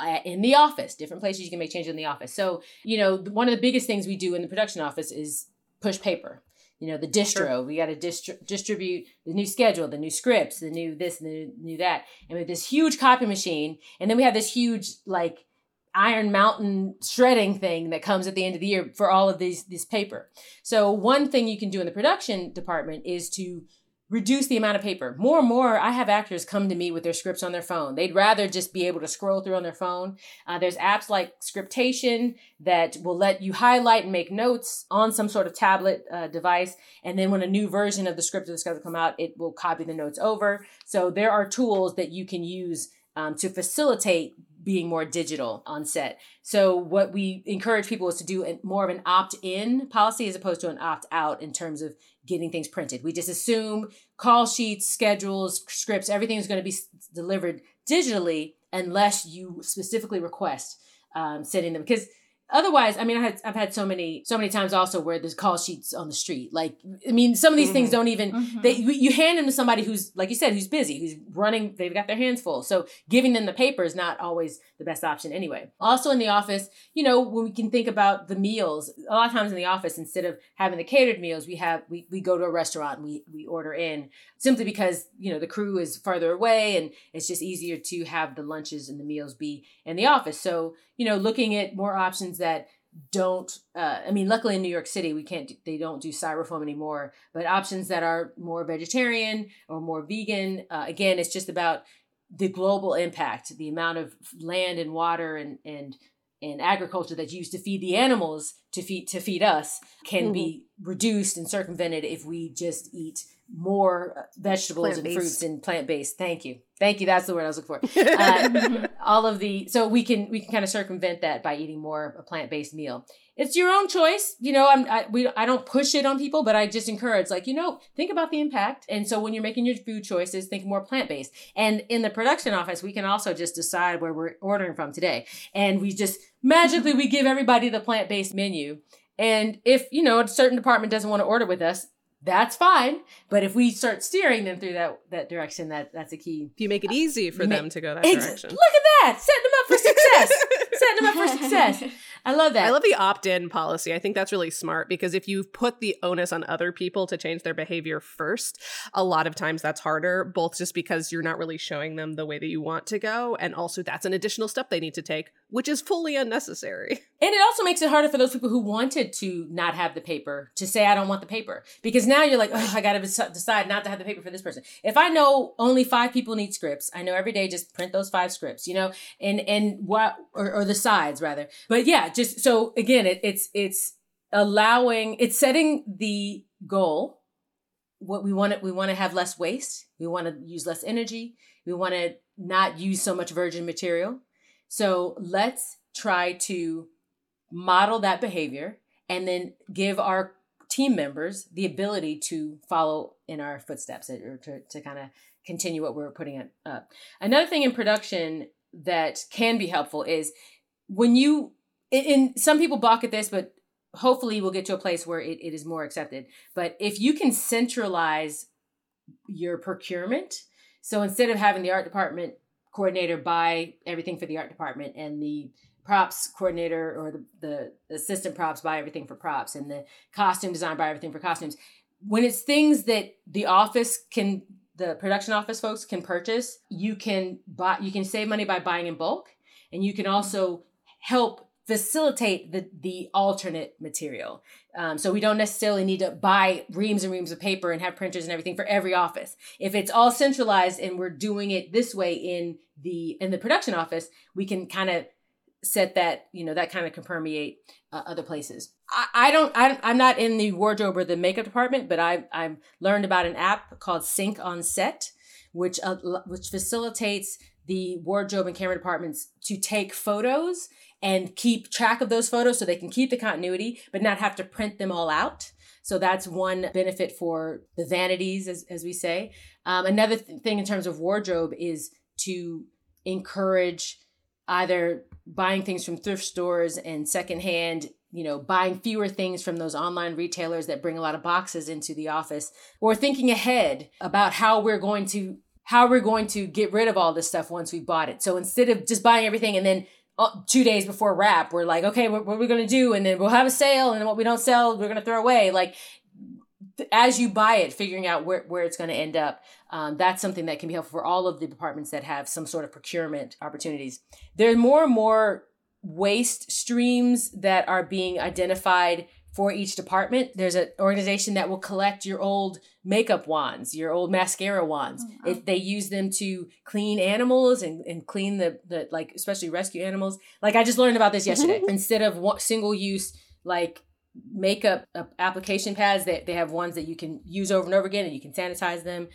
S3: Uh, in the office, different places you can make changes in the office. So, you know, one of the biggest things we do in the production office is push paper you know the distro sure. we got to distri- distribute the new schedule the new scripts the new this and the new that and we have this huge copy machine and then we have this huge like iron mountain shredding thing that comes at the end of the year for all of these this paper so one thing you can do in the production department is to reduce the amount of paper. More and more, I have actors come to me with their scripts on their phone. They'd rather just be able to scroll through on their phone. Uh, there's apps like Scriptation that will let you highlight and make notes on some sort of tablet uh, device. And then when a new version of the script is going to come out, it will copy the notes over. So there are tools that you can use um, to facilitate being more digital on set. So what we encourage people is to do more of an opt-in policy as opposed to an opt-out in terms of getting things printed. We just assume call sheets, schedules, scripts, everything is going to be delivered digitally unless you specifically request um, sending them because otherwise i mean I had, i've had so many so many times also where there's call sheets on the street like i mean some of these mm-hmm. things don't even mm-hmm. they you hand them to somebody who's like you said who's busy who's running they've got their hands full so giving them the paper is not always the best option anyway also in the office you know when we can think about the meals a lot of times in the office instead of having the catered meals we have we, we go to a restaurant and we we order in simply because you know the crew is farther away and it's just easier to have the lunches and the meals be in the office so you know looking at more options that don't uh, i mean luckily in new york city we can't they don't do styrofoam anymore but options that are more vegetarian or more vegan uh, again it's just about the global impact the amount of land and water and and and agriculture that's used to feed the animals to feed to feed us can mm-hmm. be reduced and circumvented if we just eat more uh, vegetables plant-based. and fruits and plant based. Thank you, thank you. That's the word I was looking for. Uh, all of the so we can we can kind of circumvent that by eating more a plant based meal. It's your own choice, you know. I'm I, we I don't push it on people, but I just encourage like you know think about the impact. And so when you're making your food choices, think more plant based. And in the production office, we can also just decide where we're ordering from today, and we just magically we give everybody the plant based menu. And if you know a certain department doesn't want to order with us, that's fine. But if we start steering them through that that direction, that that's a key.
S2: If you make it uh, easy for
S3: Ma-
S2: them to go that
S3: Ex-
S2: direction.
S3: Look at that, setting them up for success. setting them up for success. I love that.
S2: I love the opt-in policy. I think that's really smart because if you put the onus on other people to change their behavior first, a lot of times that's harder, both just because you're not really showing them the way that you want to go, and also that's an additional step they need to take, which is fully unnecessary.
S3: And it also makes it harder for those people who wanted to not have the paper to say, I don't want the paper. Because now you're like, oh, I got to decide not to have the paper for this person. If I know only five people need scripts, I know every day just print those five scripts, you know, and, and what, or, or the sides rather. But yeah, just so again, it, it's, it's allowing, it's setting the goal. What we want to, we want to have less waste. We want to use less energy. We want to not use so much virgin material. So let's try to model that behavior and then give our team members the ability to follow in our footsteps or to, to kind of continue what we're putting up. Another thing in production that can be helpful is when you, in some people balk at this, but hopefully we'll get to a place where it, it is more accepted. But if you can centralize your procurement, so instead of having the art department coordinator buy everything for the art department and the props coordinator or the, the assistant props buy everything for props and the costume design buy everything for costumes when it's things that the office can the production office folks can purchase you can buy you can save money by buying in bulk and you can also help facilitate the the alternate material. Um, so we don't necessarily need to buy reams and reams of paper and have printers and everything for every office. If it's all centralized and we're doing it this way in the in the production office we can kind of set that you know that kind of can permeate uh, other places. I, I don't I, i'm not in the wardrobe or the makeup department but i i've learned about an app called SyncOnSet which uh, which facilitates the wardrobe and camera departments to take photos and keep track of those photos so they can keep the continuity but not have to print them all out so that's one benefit for the vanities as, as we say um, another th- thing in terms of wardrobe is to encourage either buying things from thrift stores and secondhand, you know, buying fewer things from those online retailers that bring a lot of boxes into the office, or thinking ahead about how we're going to how we're going to get rid of all this stuff once we bought it. So instead of just buying everything and then two days before wrap, we're like, okay, what, what are we going to do? And then we'll have a sale, and what we don't sell, we're going to throw away. Like as you buy it, figuring out where, where it's going to end up, um, that's something that can be helpful for all of the departments that have some sort of procurement opportunities. There are more and more waste streams that are being identified for each department. There's an organization that will collect your old makeup wands, your old mascara wands. Oh, wow. it, they use them to clean animals and, and clean the, the, like, especially rescue animals. Like, I just learned about this yesterday. Instead of one, single use, like, makeup uh, application pads that they, they have ones that you can use over and over again and you can sanitize them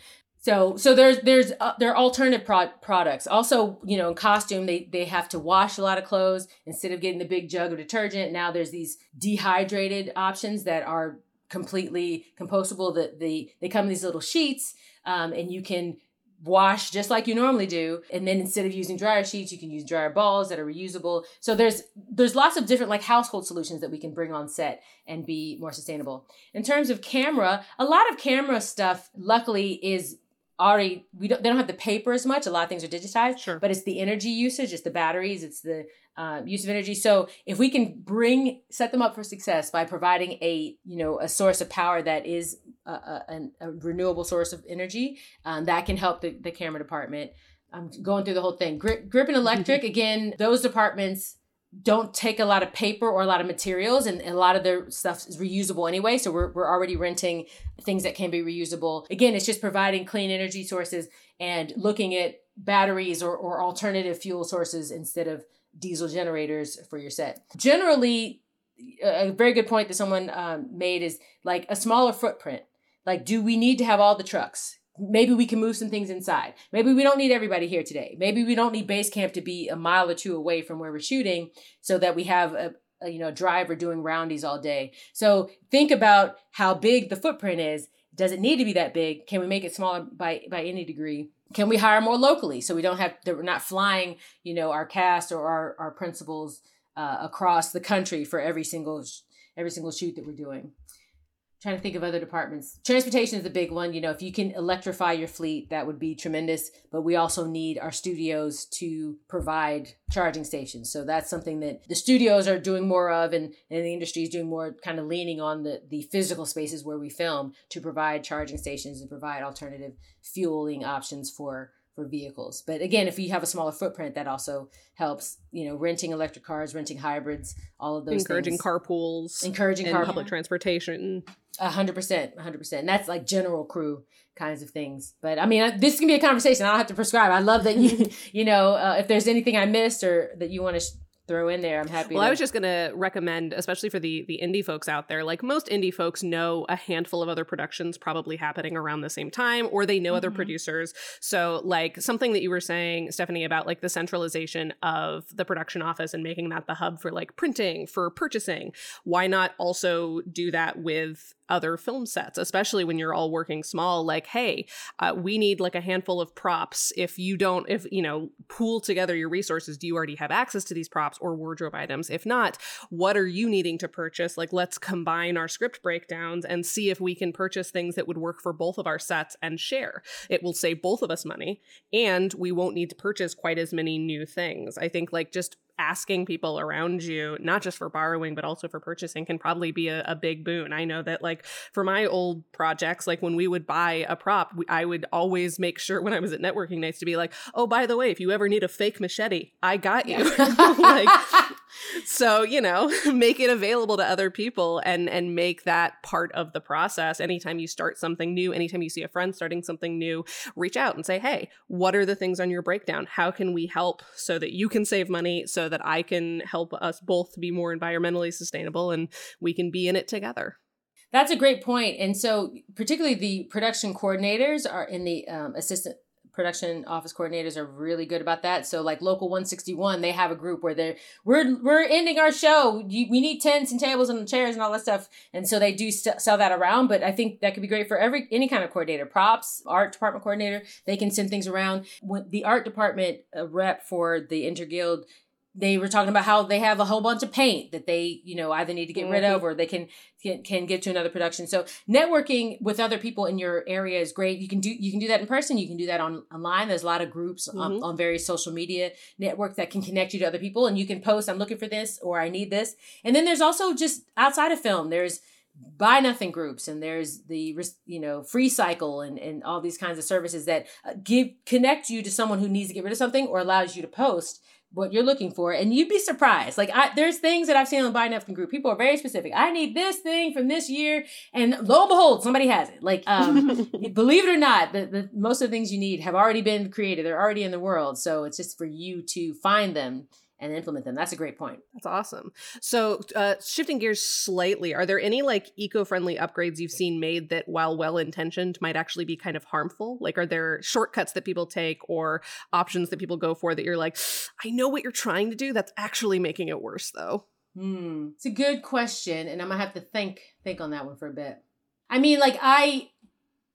S3: so so there's there's uh, there are alternative pro- products. Also you know in costume they they have to wash a lot of clothes. Instead of getting the big jug of detergent now there's these dehydrated options that are completely compostable. That the they come in these little sheets um, and you can wash just like you normally do. And then instead of using dryer sheets you can use dryer balls that are reusable. So there's there's lots of different like household solutions that we can bring on set and be more sustainable. In terms of camera a lot of camera stuff luckily is already we don't they don't have the paper as much. A lot of things are digitized
S2: sure.
S3: but it's the energy usage it's the batteries it's the uh, use of energy. So if we can bring set them up for success by providing a you know a source of power that is a, a, a renewable source of energy um, that can help the, the camera department. I'm going through the whole thing. Grip, grip and electric again those departments don't take a lot of paper or a lot of materials and, a lot of their stuff is reusable anyway so we're, we're already renting things that can be reusable. Again it's just providing clean energy sources and looking at batteries or, or alternative fuel sources instead of diesel generators for your set. Generally a very good point that someone um, made is like a smaller footprint. Like do we need to have all the trucks maybe we can move some things inside. Maybe we don't need everybody here today. Maybe we don't need base camp to be a mile or two away from where we're shooting so that we have a, a you know driver doing roundies all day. So think about how big the footprint is. Does it need to be that big? Can we make it smaller by by any degree? Can we hire more locally so we don't have that we're not flying, you know, our cast or our our principals uh, across the country for every single every single shoot that we're doing? Trying to think of other departments. Transportation is a big one. You know, if you can electrify your fleet, that would be tremendous. But we also need our studios to provide charging stations. So that's something that the studios are doing more of, and, and the industry is doing more, kind of leaning on the, the physical spaces where we film to provide charging stations and provide alternative fueling options for for vehicles. But again, if you have a smaller footprint, that also helps. You know, renting electric cars, renting hybrids, all of those
S2: encouraging
S3: things.
S2: carpools,
S3: encouraging
S2: and
S3: car
S2: public transportation.
S3: A hundred percent, a hundred percent. That's like general crew kinds of things. But I mean, uh, this can be a conversation. I don't have to prescribe. I love that you, you know, uh, if there's anything I missed or that you want to sh- throw in there. I'm happy.
S2: Well,
S3: to-
S2: I was just going to recommend, especially for the the indie folks out there, like most indie folks know a handful of other productions probably happening around the same time, or they know mm-hmm. other producers. So, like something that you were saying, Stephanie, about like the centralization of the production office and making that the hub for like printing, for purchasing. Why not also do that with other film sets, especially when you're all working small. Like, hey, uh, we need like a handful of props. If you don't, if you know, pool together your resources, do you already have access to these props or wardrobe items? If not, what are you needing to purchase? Like, let's combine our script breakdowns and see if we can purchase things that would work for both of our sets and share. It will save both of us money, and we won't need to purchase quite as many new things. I think like just asking people around you, not just for borrowing, but also for purchasing, can probably be a, a, big boon. I know that, like, for my old projects, like when we would buy a prop, I would always make sure when I was at networking nights to be like, oh, by the way, if you ever need a fake machete, I got you. like, so you know make it available to other people and and make that part of the process. Anytime you start something new anytime you see a friend starting something new reach out and say hey what are the things on your breakdown? How can we help so that you can save money so that i can help us both be more environmentally sustainable and we can be in it together?
S3: That's a great point. And so particularly the production coordinators are in the um, assistant production office coordinators are really good about that. So like local 161, they have a group where they're we're we're ending our show. we need tents and tables and chairs and all that stuff. And so they do st- sell that around. But I think that could be great for every any kind of coordinator, props, art department coordinator. They can send things around. When the art department rep for the Interguild they were talking about how they have a whole bunch of paint that they you know either need to get mm-hmm. rid of or they can, can can get to another production. So networking with other people in your area is great. You can do you can do that in person. You can do that on online. There's a lot of groups mm-hmm. on, on various social media networks that can connect you to other people and you can post i'm looking for this or i need this. And then there's also just outside of film there's buy nothing groups and there's the you know Freecycle and, and all these kinds of services that uh, give connect you to someone who needs to get rid of something or allows you to post what you're looking for and you'd be surprised. Like I, there's things that i've seen on the buy nothing group. People are very specific. I need this thing from this year and lo and behold somebody has it. Like um, believe it or not the, the most of the things you need have already been created. They're already in the world. So it's just for you to find them and implement them. That's a great point.
S2: That's awesome. So, uh, shifting gears slightly, are there any like eco-friendly upgrades you've seen made that, while well-intentioned, might actually be kind of harmful? Like, are there shortcuts that people take or options that people go for that you're like, I know what you're trying to do, that's actually making it worse, though?
S3: Hmm, it's a good question, and I'm gonna have to think think on that one for a bit. I mean, like I,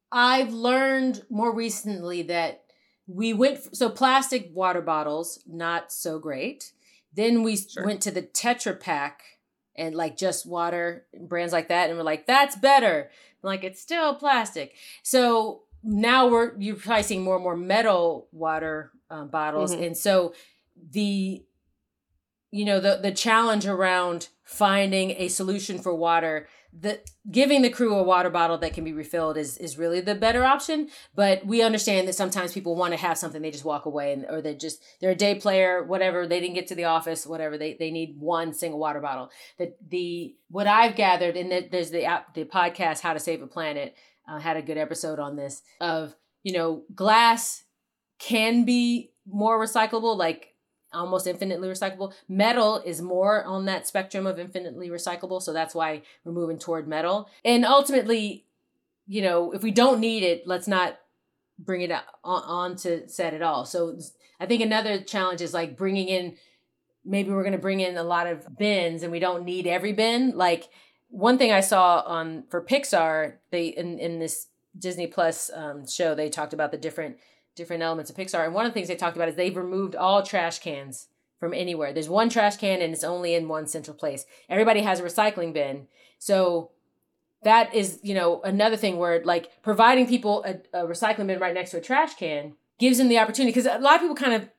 S3: I've learned more recently that we went so plastic water bottles not so great then we sure. went to the tetra pak and like just water brands like that and we're like that's better I'm like it's still plastic so now we're you're probably seeing more and more metal water um, bottles mm-hmm. and so the you know the the challenge around finding a solution for water the giving the crew a water bottle that can be refilled is is really the better option. But we understand that sometimes people want to have something they just walk away and or they just they're a day player whatever they didn't get to the office whatever they they need one single water bottle. That the what i've gathered and that there's the app the podcast how to save a planet uh, had a good episode on this of you know glass can be more recyclable like almost infinitely recyclable. Metal is more on that spectrum of infinitely recyclable, so that's why we're moving toward metal. And ultimately, you know, if we don't need it, let's not bring it on, to set at all. So I think another challenge is like bringing in maybe we're going to bring in a lot of bins and we don't need every bin. Like one thing I saw on for Pixar, they in in this Disney Plus um, show, they talked about the different different elements of Pixar. And one of the things they talked about is they've removed all trash cans from anywhere. There's one trash can and it's only in one central place. Everybody has a recycling bin. So that is, you know, another thing where like providing people a, a recycling bin right next to a trash can gives them the opportunity because a lot of people kind of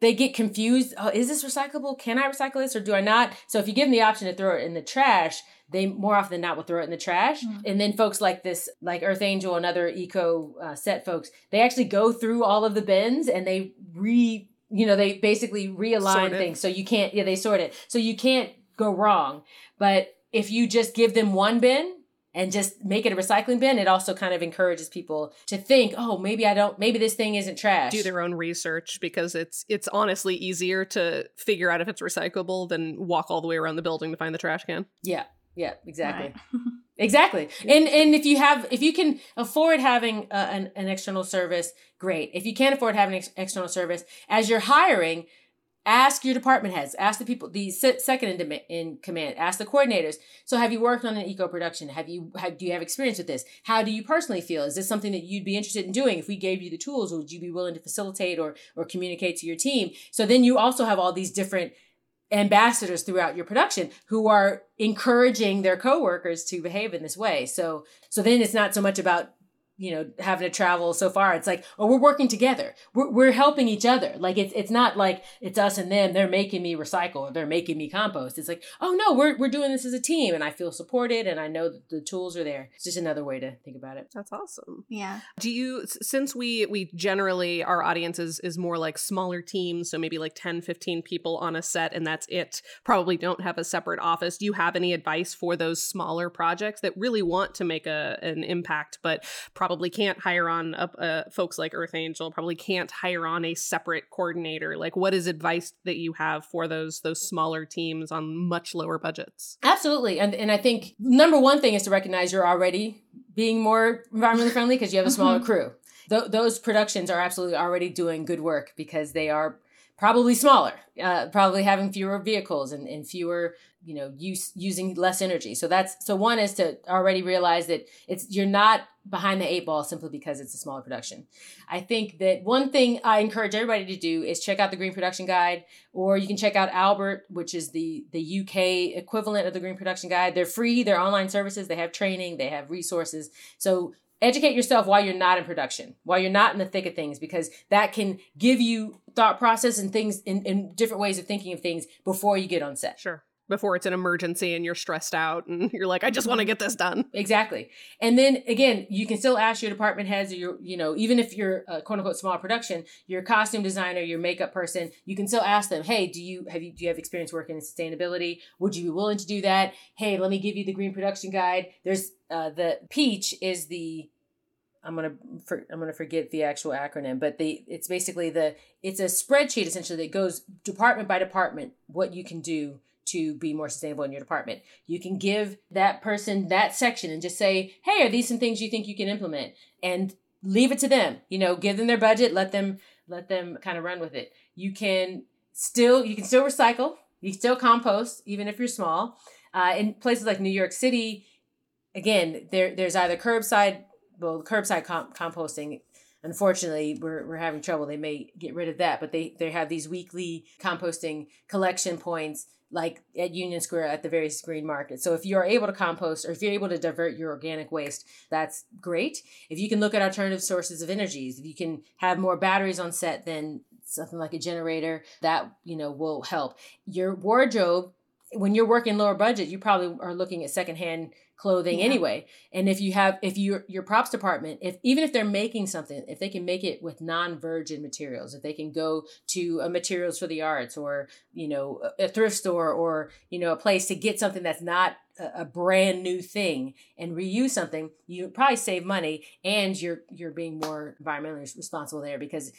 S3: they get confused. Oh, is this recyclable? Can I recycle this or do I not? So if you give them the option to throw it in the trash, they more often than not will throw it in the trash. Mm-hmm. And then folks like this, like Earth Angel and other eco uh, set folks, they actually go through all of the bins and they re, you know, they basically realign things. So you can't, yeah, they sort it. So you can't go wrong. But if you just give them one bin, and just make it a recycling bin, it also kind of encourages people to think, oh, maybe I don't, maybe this thing isn't trash.
S2: Do their own research because it's it's honestly easier to figure out if it's recyclable than walk all the way around the building to find the trash can.
S3: Yeah, yeah, exactly. Right. exactly. And and if you have if you can afford having uh, an, an external service, great. If you can't afford having an ex- external service, as you're hiring, ask your department heads, ask the people, the second in, in command, ask the coordinators. So, have you worked on an eco production? Have you have, do you have experience with this? How do you personally feel? Is this something that you'd be interested in doing? If we gave you the tools, would you be willing to facilitate or or communicate to your team? So then you also have all these different ambassadors throughout your production who are encouraging their coworkers to behave in this way. So so then it's not so much about you know having to travel so far it's like oh we're working together. We're, we're helping each other. Like it's it's not like it's us and them. They're making me recycle. Or they're making me compost. It's like oh no we're, we're doing this as a team and i feel supported and i know that the tools are there. It's just another way to think about it.
S2: That's awesome.
S1: Yeah.
S2: Do you since we we generally our audience is is more like smaller teams so maybe like 10 15 people on a set and that's it. Probably don't have a separate office. Do you have any advice for those smaller projects that really want to make a an impact but probably probably can't hire on a, uh, folks like Earth Angel, probably can't hire on a separate coordinator. Like, what is advice that you have for those those smaller teams on much lower budgets?
S3: Absolutely, and and I think number one thing is to recognize you're already being more environmentally friendly because you have a smaller mm-hmm. crew. Th- those productions are absolutely already doing good work because they are probably smaller, uh, probably having fewer vehicles and, and fewer you know use using less energy. So that's so one is to already realize that it's you're not behind the eight ball simply because it's a smaller production. I think that one thing i encourage everybody to do is check out the green production guide or you can check out albert which is the the uk equivalent of the green production guide. They're free. They're online services. They have training. They have resources. So educate yourself while you're not in production while you're not in the thick of things because that can give you thought process and things in, in different ways of thinking of things before you get on set.
S2: Sure before it's an emergency and you're stressed out and you're like, I just want to get this done.
S3: Exactly. And then again, you can still ask your department heads or your, you know, even if you're a quote unquote small production, your costume designer, your makeup person, you can still ask them, hey, do you have you do you have experience working in sustainability? Would you be willing to do that? Hey, let me give you the green production guide. There's uh, the peach is the I'm gonna for, I'm gonna forget the actual acronym, but the it's basically the it's a spreadsheet essentially that goes department by department what you can do to be more sustainable in your department. You can give that person that section and just say, hey, are these some things you think you can implement? And leave it to them. You know, give them their budget, let them let them kind of run with it. You can still you can still recycle, you can still compost, even if you're small. Uh, in places like New York City, again, there there's either curbside well curbside com- composting unfortunately we're, we're having trouble they may get rid of that but they they have these weekly composting collection points like at Union Square at the various green markets. So if you're able to compost or if you're able to divert your organic waste, that's great. If you can look at alternative sources of energies, if you can have more batteries on set than something like a generator, that you know will help. Your wardrobe when you're working lower budget, you probably are looking at secondhand clothing yeah. anyway. And if you have, if you your props department, if even if they're making something, if they can make it with non-virgin materials, if they can go to a materials for the arts or you know a thrift store or you know a place to get something that's not a, a brand new thing and reuse something, you probably save money and you're you're being more environmentally responsible there because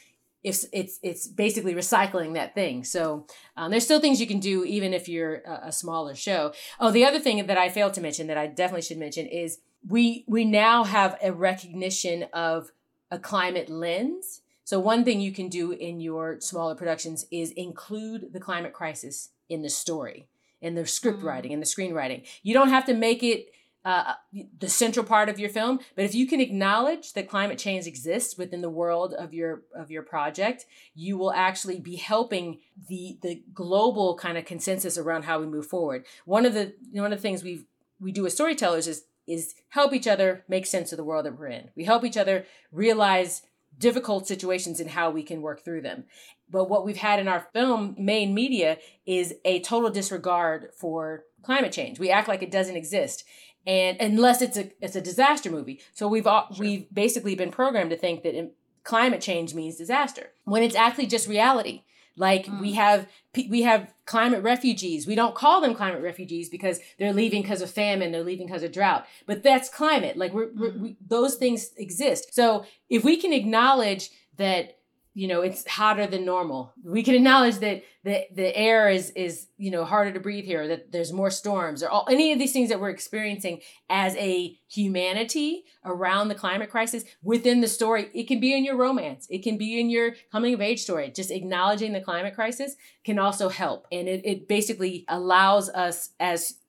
S3: it's it's it's basically recycling that thing. So um, there's still things you can do even if you're a, a, smaller show. Oh, the other thing that I failed to mention that I definitely should mention is we we now have a recognition of a climate lens. So one thing you can do in your smaller productions is include the climate crisis in the story, in the script mm. writing, in the screenwriting. You don't have to make it uh, the central part of your film. But if you can acknowledge that climate change exists within the world of your of your project, you will actually be helping the the global kind of consensus around how we move forward. One of the one of the things we we do as storytellers is is help each other make sense of the world that we're in. We help each other realize difficult situations and how we can work through them. But what we've had in our film main media is a total disregard for climate change. We act like it doesn't exist. And unless it's a it's a disaster movie. So we've all, sure. we've basically been programmed to think that climate change means disaster when it's actually just reality. Like mm. we have we have climate refugees. We don't call them climate refugees because they're leaving because of famine, they're leaving because of drought. But that's climate. Like we're, mm. we're, we, those things exist. So if we can acknowledge that you know it's hotter than normal. We can acknowledge that the, the air is is you know harder to breathe here that there's more storms or all, any of these things that we're experiencing as a humanity around the climate crisis within the story. It can be in your romance. It can be in your coming of age story. Just acknowledging the climate crisis can also help. And it, it basically allows us as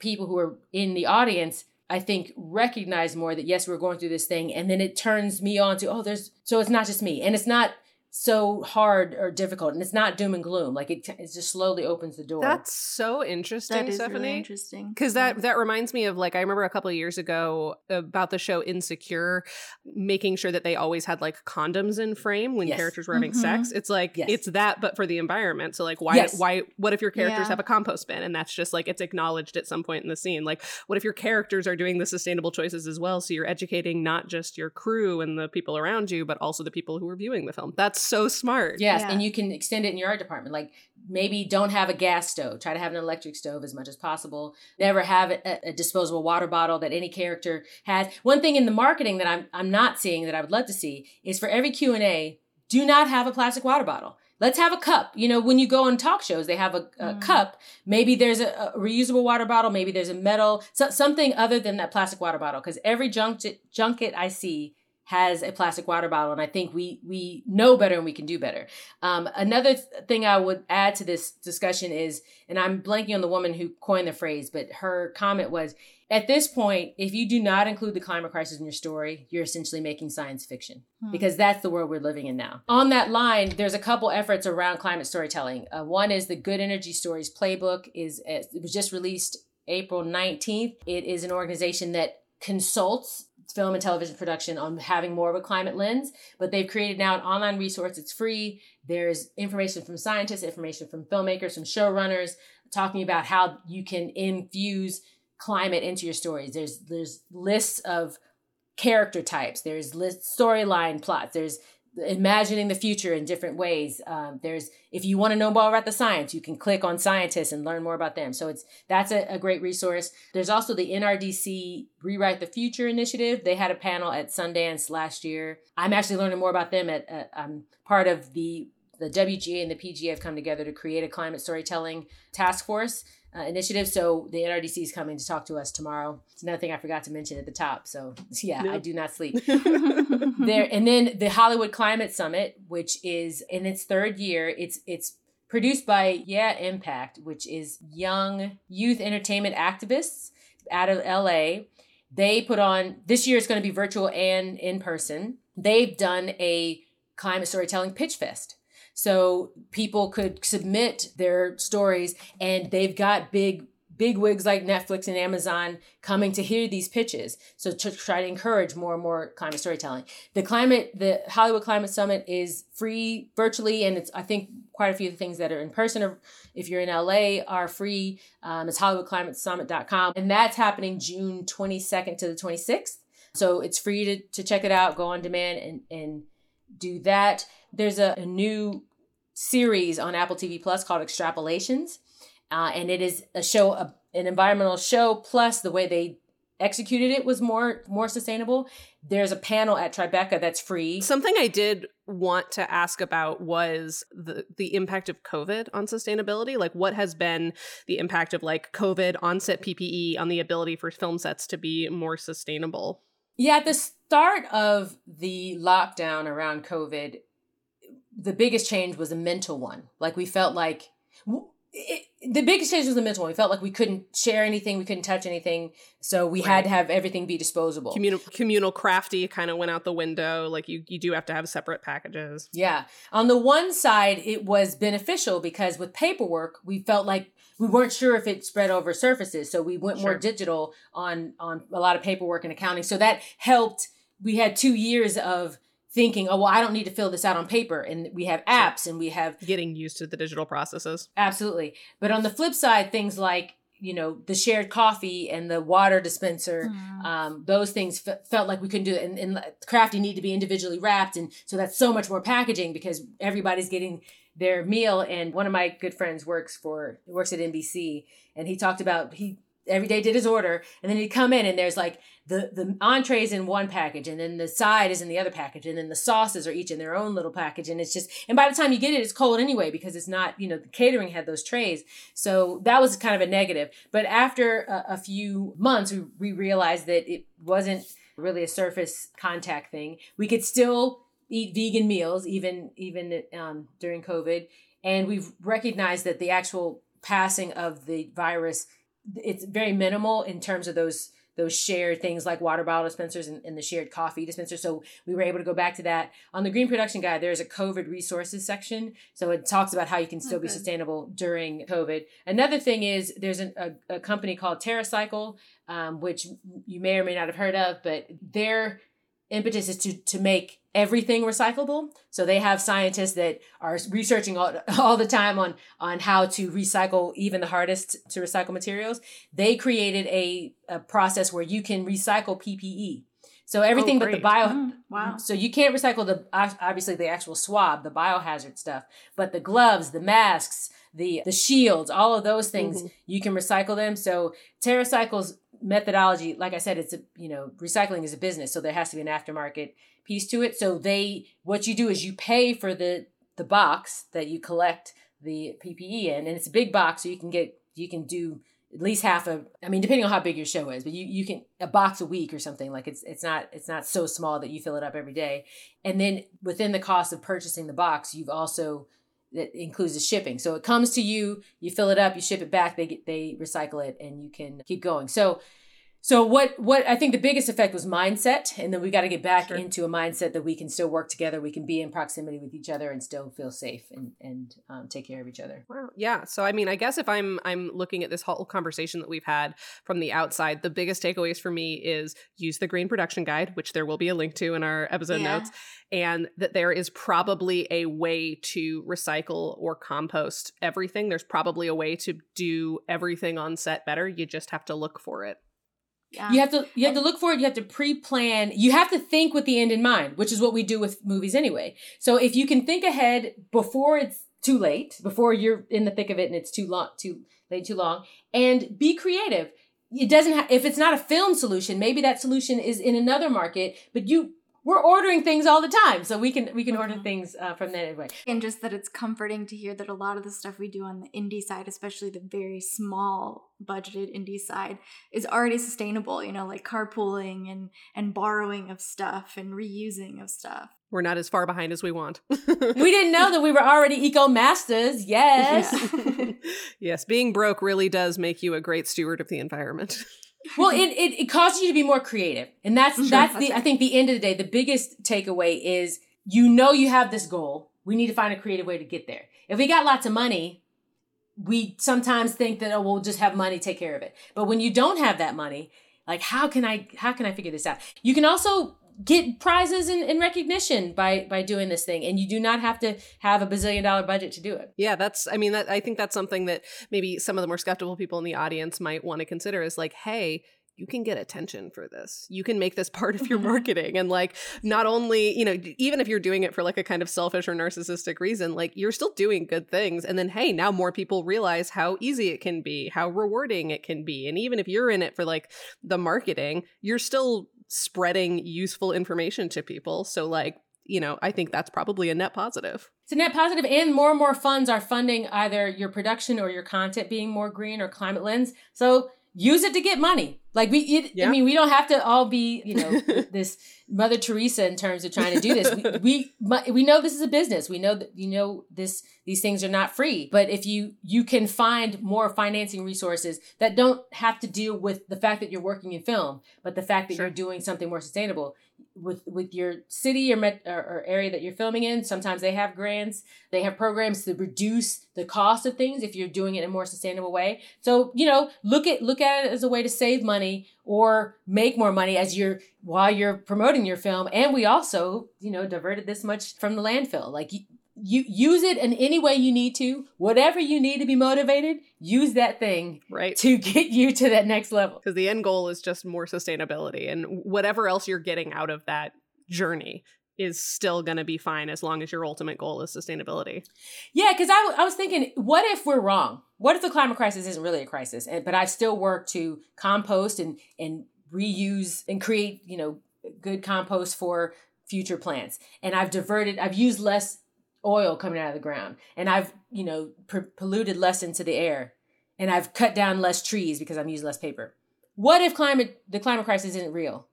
S3: people who are in the audience I think recognize more that yes, we're going through this thing, and then it turns me on to oh, there's so it's not just me, and it's not so hard or difficult and it's not doom and gloom like it, it just slowly opens the door
S2: that's so interesting
S1: that is
S2: stephanie
S1: really interesting
S2: because that that reminds me of like i remember a couple of years ago about the show insecure making sure that they always had like condoms in frame when yes. characters were having mm-hmm. sex it's like yes. it's that but for the environment so like why yes. why what if your characters yeah. have a compost bin and that's just like it's acknowledged at some point in the scene like what if your characters are doing the sustainable choices as well so you're educating not just your crew and the people around you but also the people who are viewing the film that's so smart.
S3: Yes, yeah. and you can extend it in your art department. Like maybe don't have a gas stove. Try to have an electric stove as much as possible. Never have a, a, disposable water bottle that any character has. One thing in the marketing that I'm I'm not seeing that I would love to see is for every Q and A, do not have a plastic water bottle. Let's have a cup. You know, when you go on talk shows, they have a, a mm. cup. Maybe there's a, a, reusable water bottle. Maybe there's a metal, so, something other than that plastic water bottle. Because every junket, junket I see has a plastic water bottle and i think we we know better and we can do better. Um, another th- thing i would add to this discussion is and i'm blanking on the woman who coined the phrase but her comment was at this point if you do not include the climate crisis in your story you're essentially making science fiction. Hmm. because that's the world we're living in now. On that line there's a couple efforts around climate storytelling. Uh, one is the good energy stories playbook is it was just released april 19th it is an organization that consults film and television production on having more of a climate lens. But they've created now an online resource. It's free. There's information from scientists, information from filmmakers, from showrunners, talking about how you can infuse climate into your stories. There's there's lists of character types. There's list storyline plots. There's imagining the future in different ways. Um, there's if you want to know more about the science, you can click on scientists and learn more about them. So it's that's a, a, great resource. There's also the NRDC Rewrite the Future initiative. They had a panel at Sundance last year. I'm actually learning more about them. At uh, I'm part of the the WGA and the PGA have come together to create a climate storytelling task force uh, initiative. So the NRDC is coming to talk to us tomorrow. It's another thing I forgot to mention at the top. So yeah, I do not sleep. there and then the Hollywood Climate Summit, which is in its third year. It's it's produced by YEA Impact, which is young youth entertainment activists out of LA. They put on this year. It's going to be virtual and in person. They've done a climate storytelling pitch fest so people could submit their stories and they've got big big wigs like Netflix and Amazon coming to hear these pitches. So to try to encourage more and more climate storytelling. The climate, the Hollywood Climate Summit is free virtually, and it's I think quite a few of the things that are in person or if you're in LA are free. Um, it's HollywoodClimateSummit.com. And that's happening June 22nd to the 26th. So it's free to, to check it out, go on demand and, and do that. There's a, a new series on Apple TV Plus called Extrapolations. Uh, and it is a show, a, an environmental show, plus the way they executed it was more more sustainable. There's a panel at Tribeca that's free.
S2: Something I did want to ask about was the the impact of COVID on sustainability. Like what has been the impact of like COVID onset PPE on the ability for film sets to be more sustainable?
S3: Yeah, at the start of the lockdown around COVID, the biggest change was a mental one. Like we felt like it, the biggest change was the mental one. We felt like we couldn't share anything, we couldn't touch anything, so we right. had to have everything be disposable.
S2: Communal, communal crafty kind of went out the window. Like you, you do have to have separate packages.
S3: Yeah. On the one side, it was beneficial because with paperwork, we felt like we weren't sure if it spread over surfaces, so we went sure. more digital on on a lot of paperwork and accounting. So that helped. We had two years of thinking, oh, well, I don't need to fill this out on paper. And we have apps and we have
S2: getting used to the digital processes.
S3: Absolutely. But on the flip side, things like, you know, the shared coffee and the water dispenser, mm. um, those things f- felt like we couldn't do it. And, and crafty need to be individually wrapped. And so that's so much more packaging because everybody's getting their meal. And one of my good friends works for, works at NBC and he talked about, he, every day did his order and then he'd come in and there's like the the entrees in one package and then the side is in the other package and then the sauces are each in their own little package and it's just and by the time you get it it's cold anyway because it's not you know the catering had those trays. So that was kind of a negative. But after a, a few months we, we realized that it wasn't really a surface contact thing. We could still eat vegan meals even even um, during covid and we've recognized that the actual passing of the virus it's very minimal in terms of those those shared things like water bottle dispensers and, and, the shared coffee dispenser. So we were able to go back to that. On the Green Production Guide, there's a COVID resources section. So it talks about how you can still okay. be sustainable during COVID. Another thing is there's a, a, a company called TerraCycle, um, which you may or may not have heard of, but their impetus is to, to make everything recyclable. So they have scientists that are researching all, all the time on, on how to recycle even the hardest to recycle materials. They created a, a process where you can recycle PPE. So everything oh, but the bio, mm, wow. So you can't recycle the obviously the actual swab, the biohazard stuff, but the gloves, the masks, the the shields, all of those things mm-hmm. you can recycle them. So TerraCycle's methodology, like I said, it's a you know recycling is a business, so there has to be an aftermarket piece to it. So they, what you do is you pay for the the box that you collect the PPE in, and it's a big box, so you can get you can do at least half a i mean depending on how big your show is but you, you can a box a week or something like it's it's not it's not so small that you fill it up every day and then within the cost of purchasing the box you've also that includes the shipping. So it comes to you you fill it up you ship it back they get they recycle it and you can keep going. So so what what I think the biggest effect was mindset, and then we got to get back sure. into a mindset that we can still work together, we can be in proximity with each other, and still feel safe and and um, take care of each other.
S2: Wow. Yeah. So I mean, I guess if I'm I'm looking at this whole conversation that we've had from the outside, the biggest takeaways for me is use the Green Production Guide, which there will be a link to in our episode yeah. notes, and that there is probably a way to recycle or compost everything. There's probably a way to do everything on set better. You just have to look for it.
S3: You have to you have to look for it, you have to pre-plan. You have to think with the end in mind, which is what we do with movies anyway. So if you can think ahead before it's too late, before you're in the thick of it and it's too long too late too long, and be creative. It doesn't have if it's not a film solution, maybe that solution is in another market, but you we're ordering things all the time so we can we can order mm-hmm. things uh, from that anyway
S1: and just that it's comforting to hear that a lot of the stuff we do on the indie side especially the very small budgeted indie side is already sustainable you know like carpooling and and borrowing of stuff and reusing of stuff
S2: we're not as far behind as we want.
S3: we didn't know that we were already eco masters. Yes.
S2: Yeah. yes, being broke really does make you a great steward of the environment
S3: well, it, it, it causes you to be more creative. And that's, sure, that's, that's the, right. I think the end of the day, the biggest takeaway is you know you have this goal. We need to find a creative way to get there. If we got lots of money, we sometimes think that, oh, we'll just have money, take care of it. But when you don't have that money, like how can I, how can I figure this out? You can also get prizes and, and, recognition by by doing this thing and you do not have to have a bazillion dollar budget to do it
S2: yeah that's i mean that i think that's something that maybe some of the more skeptical people in the audience might want to consider is like hey you can get attention for this. You can make this part of your marketing. And like, not only, you know, even if you're doing it for like a kind of selfish or narcissistic reason, like you're still doing good things. And then, hey, now more people realize how easy it can be, how rewarding it can be. And even if you're in it for like the marketing, you're still spreading useful information to people. So, like, you know, I think that's probably a net positive.
S3: It's a net positive, and more and more funds are funding either your production or your content being more green or climate lens. So use it to get money. Like we, it, yeah. I mean, we don't have to all be, you know, this Mother Teresa in terms of trying to do this. We, we we know this is a business. We know that you know this these things are not free. But if you you can find more financing resources that don't have to deal with the fact that you're working in film, but the fact that sure. you're doing something more sustainable, with with your city or, met, or, or, area that you're filming in sometimes they have grants they have programs to reduce the cost of things if you're doing it in a more sustainable way so you know look at look at it as a way to save money or make more money as you're while you're promoting your film. And we also you know diverted this much from the landfill. Like you use it in any way you need to. Whatever you need to be motivated use that thing
S2: right.
S3: to get you to that next level.
S2: Because the end goal is just more sustainability and whatever else you're getting out of that journey is still going to be fine as long as your ultimate goal is sustainability
S3: yeah because I, I was thinking what if we're wrong what if the climate crisis isn't really a crisis and, but i still work to compost and and reuse and create you know good compost for future plants and i've diverted i've used less oil coming out of the ground and I've, you know, pr- polluted less into the air and I've cut down less trees because I'm using less paper. What if climate the climate crisis isn't real?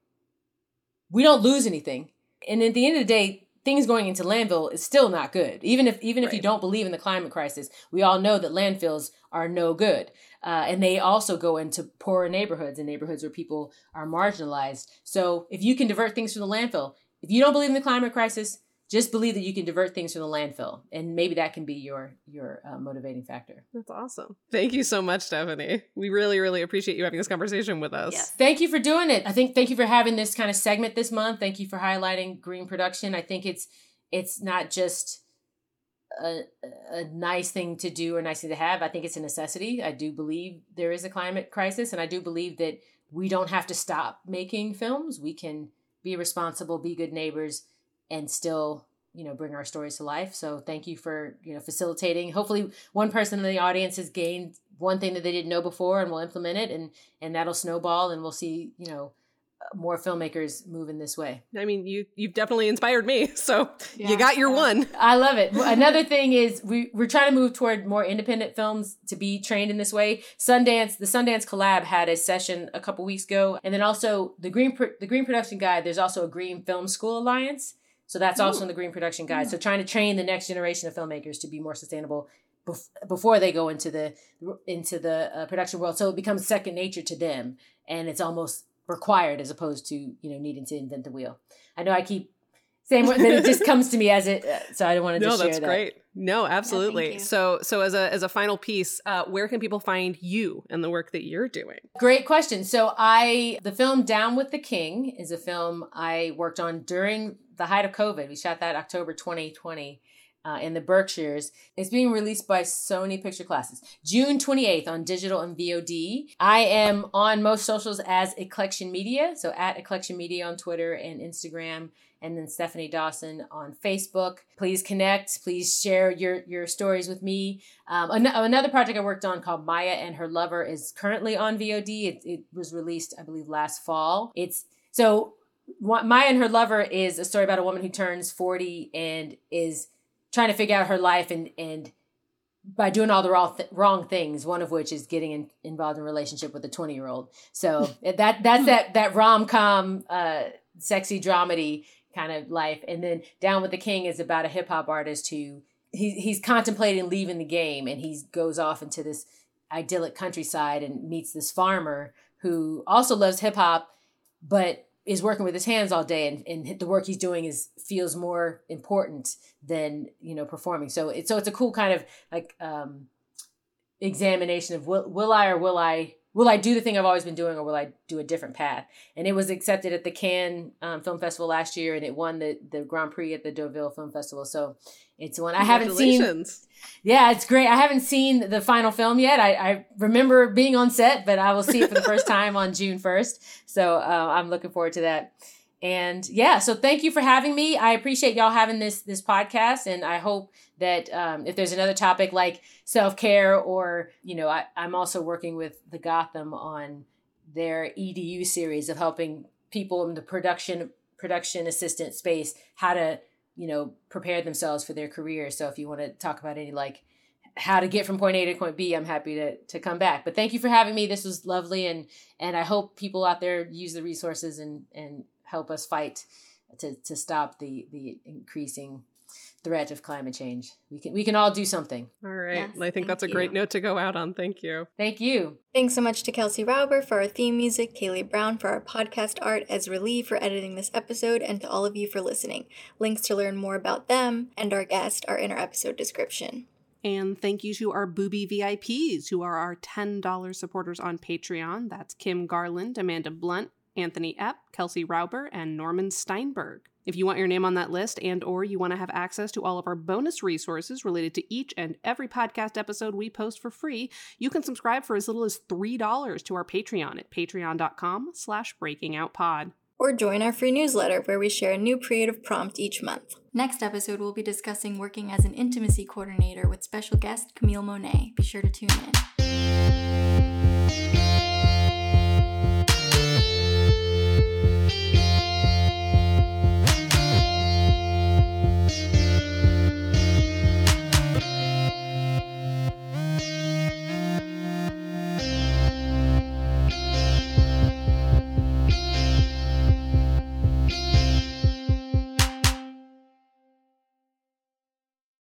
S3: We don't lose anything. And at the end of the day, things going into landfill is still not good. Even if even right. if you don't believe in the climate crisis, we all know that landfills are no good. Uh, and they also go into poorer neighborhoods and neighborhoods where people are marginalized. So if you can divert things from the landfill, if you don't believe in the climate crisis, just believe that you can divert things from the landfill and maybe that can be your your uh, motivating factor.
S2: That's awesome. Thank you so much stephanie. We really really appreciate you having this conversation with us.
S3: Yes. thank you for doing it. I think thank you for having this kind of segment this month. Thank you for highlighting green production. I think it's it's not just a, a nice thing to do or nice thing to have. I think it's a necessity. I do believe there is a climate crisis and i do believe that we don't have to stop making films. We can be responsible be good neighbors and still you know bring our stories to life so thank you for you know facilitating hopefully one person in the audience has gained one thing that they didn't know before and will implement it and and that'll snowball and we'll see you know more filmmakers move in this way.
S2: I mean, you you've definitely inspired me. So yeah, you got your one.
S3: I love it. Another thing is we we're trying to move toward more independent films to be trained in this way. Sundance, the Sundance Collab had a session a couple weeks ago, and then also the Green the Green Production Guide. There's also a Green Film School Alliance so that's also in the Green Production Guide. So trying to train the next generation of filmmakers to be more sustainable bef- before they go into the into the uh, production world, so it becomes second nature to them, and it's almost required as opposed to you know needing to invent the wheel. I know I keep saying but it just comes to me as it. Uh, so I don't want to.
S2: No,
S3: just
S2: that's
S3: that.
S2: great. No, absolutely. Yeah, so so as a as a final piece, uh, where can people find you and the work that you're doing?
S3: Great question. So I the film Down with the King is a film I worked on during the height of COVID. We shot that October 2020 uh, in the Berkshires. It's being released by Sony Picture Classics June 28th on digital and VOD. I am on most socials as Eclection Media, so at Eclection Media on Twitter and Instagram, and then Stephanie Dawson on Facebook. Please connect. Please share your your stories with me. Um, an- another project I worked on called Maya and Her Lover is currently on VOD. It, it was released, I believe, last fall. It's so Maya and her lover is a story about a woman who turns 40 and is trying to figure out her life and and by doing all the wrong, th- wrong things one of which is getting in, involved in a relationship with a 20 year old so that that's that that rom-com uh sexy dramedy kind of life. And then down with the king is about a hip-hop artist who he, he's contemplating leaving the game and he goes off into this idyllic countryside and meets this farmer who also loves hip-hop but is working with his hands all day and, and the work he's doing is feels more important than you know performing. So it's so it's a cool kind of like um examination of will will i or will i will i do the thing i've always been doing or will i do a different path and it was accepted at the cannes um, film festival last year and it won the the grand prix at the deauville film festival so it's one I haven't seen. Yeah, it's great. I haven't seen the final film yet. I, I remember being on set, but I will see it for the first time on June 1st. So uh, I'm looking forward to that. And yeah, so thank you for having me. I appreciate y'all having this this podcast, and I hope that um, if there's another topic like self care, or you know, I, I'm also working with the Gotham on their EDU series of helping people in the production production assistant space how to you know, prepare themselves for their career. So if you want to talk about any like how to get from point A to point B, I'm happy to to come back. But thank you for having me. This was lovely, and and I hope people out there use the resources and and help us fight to to stop the the increasing threat of climate change. We can we can all do something.
S2: All right. Yes, I think that's a great note to go out on. Thank you.
S3: Thank you.
S1: Thanks so much to Kelsey Rauber for our theme music, Kaylee Brown for our podcast art, Ezra Lee for editing this episode, and to all of you for listening. Links to learn more about them and our guest are in our episode description.
S2: And thank you to our booby VIPs who are our $10 supporters on Patreon. That's Kim Garland, Amanda Blunt, Anthony Epp, Kelsey Rauber, and Norman Steinberg. If you want your name on that list and or you want to have access to all of our bonus resources related to each and every podcast episode we post for free, you can subscribe for as little as $3 to our Patreon at patreon.com slash breakingoutpod.
S1: Or join our free newsletter where we share a new creative prompt each month. Next episode, we'll be discussing working as an intimacy coordinator with special guest Camille Monet. Be sure to tune in.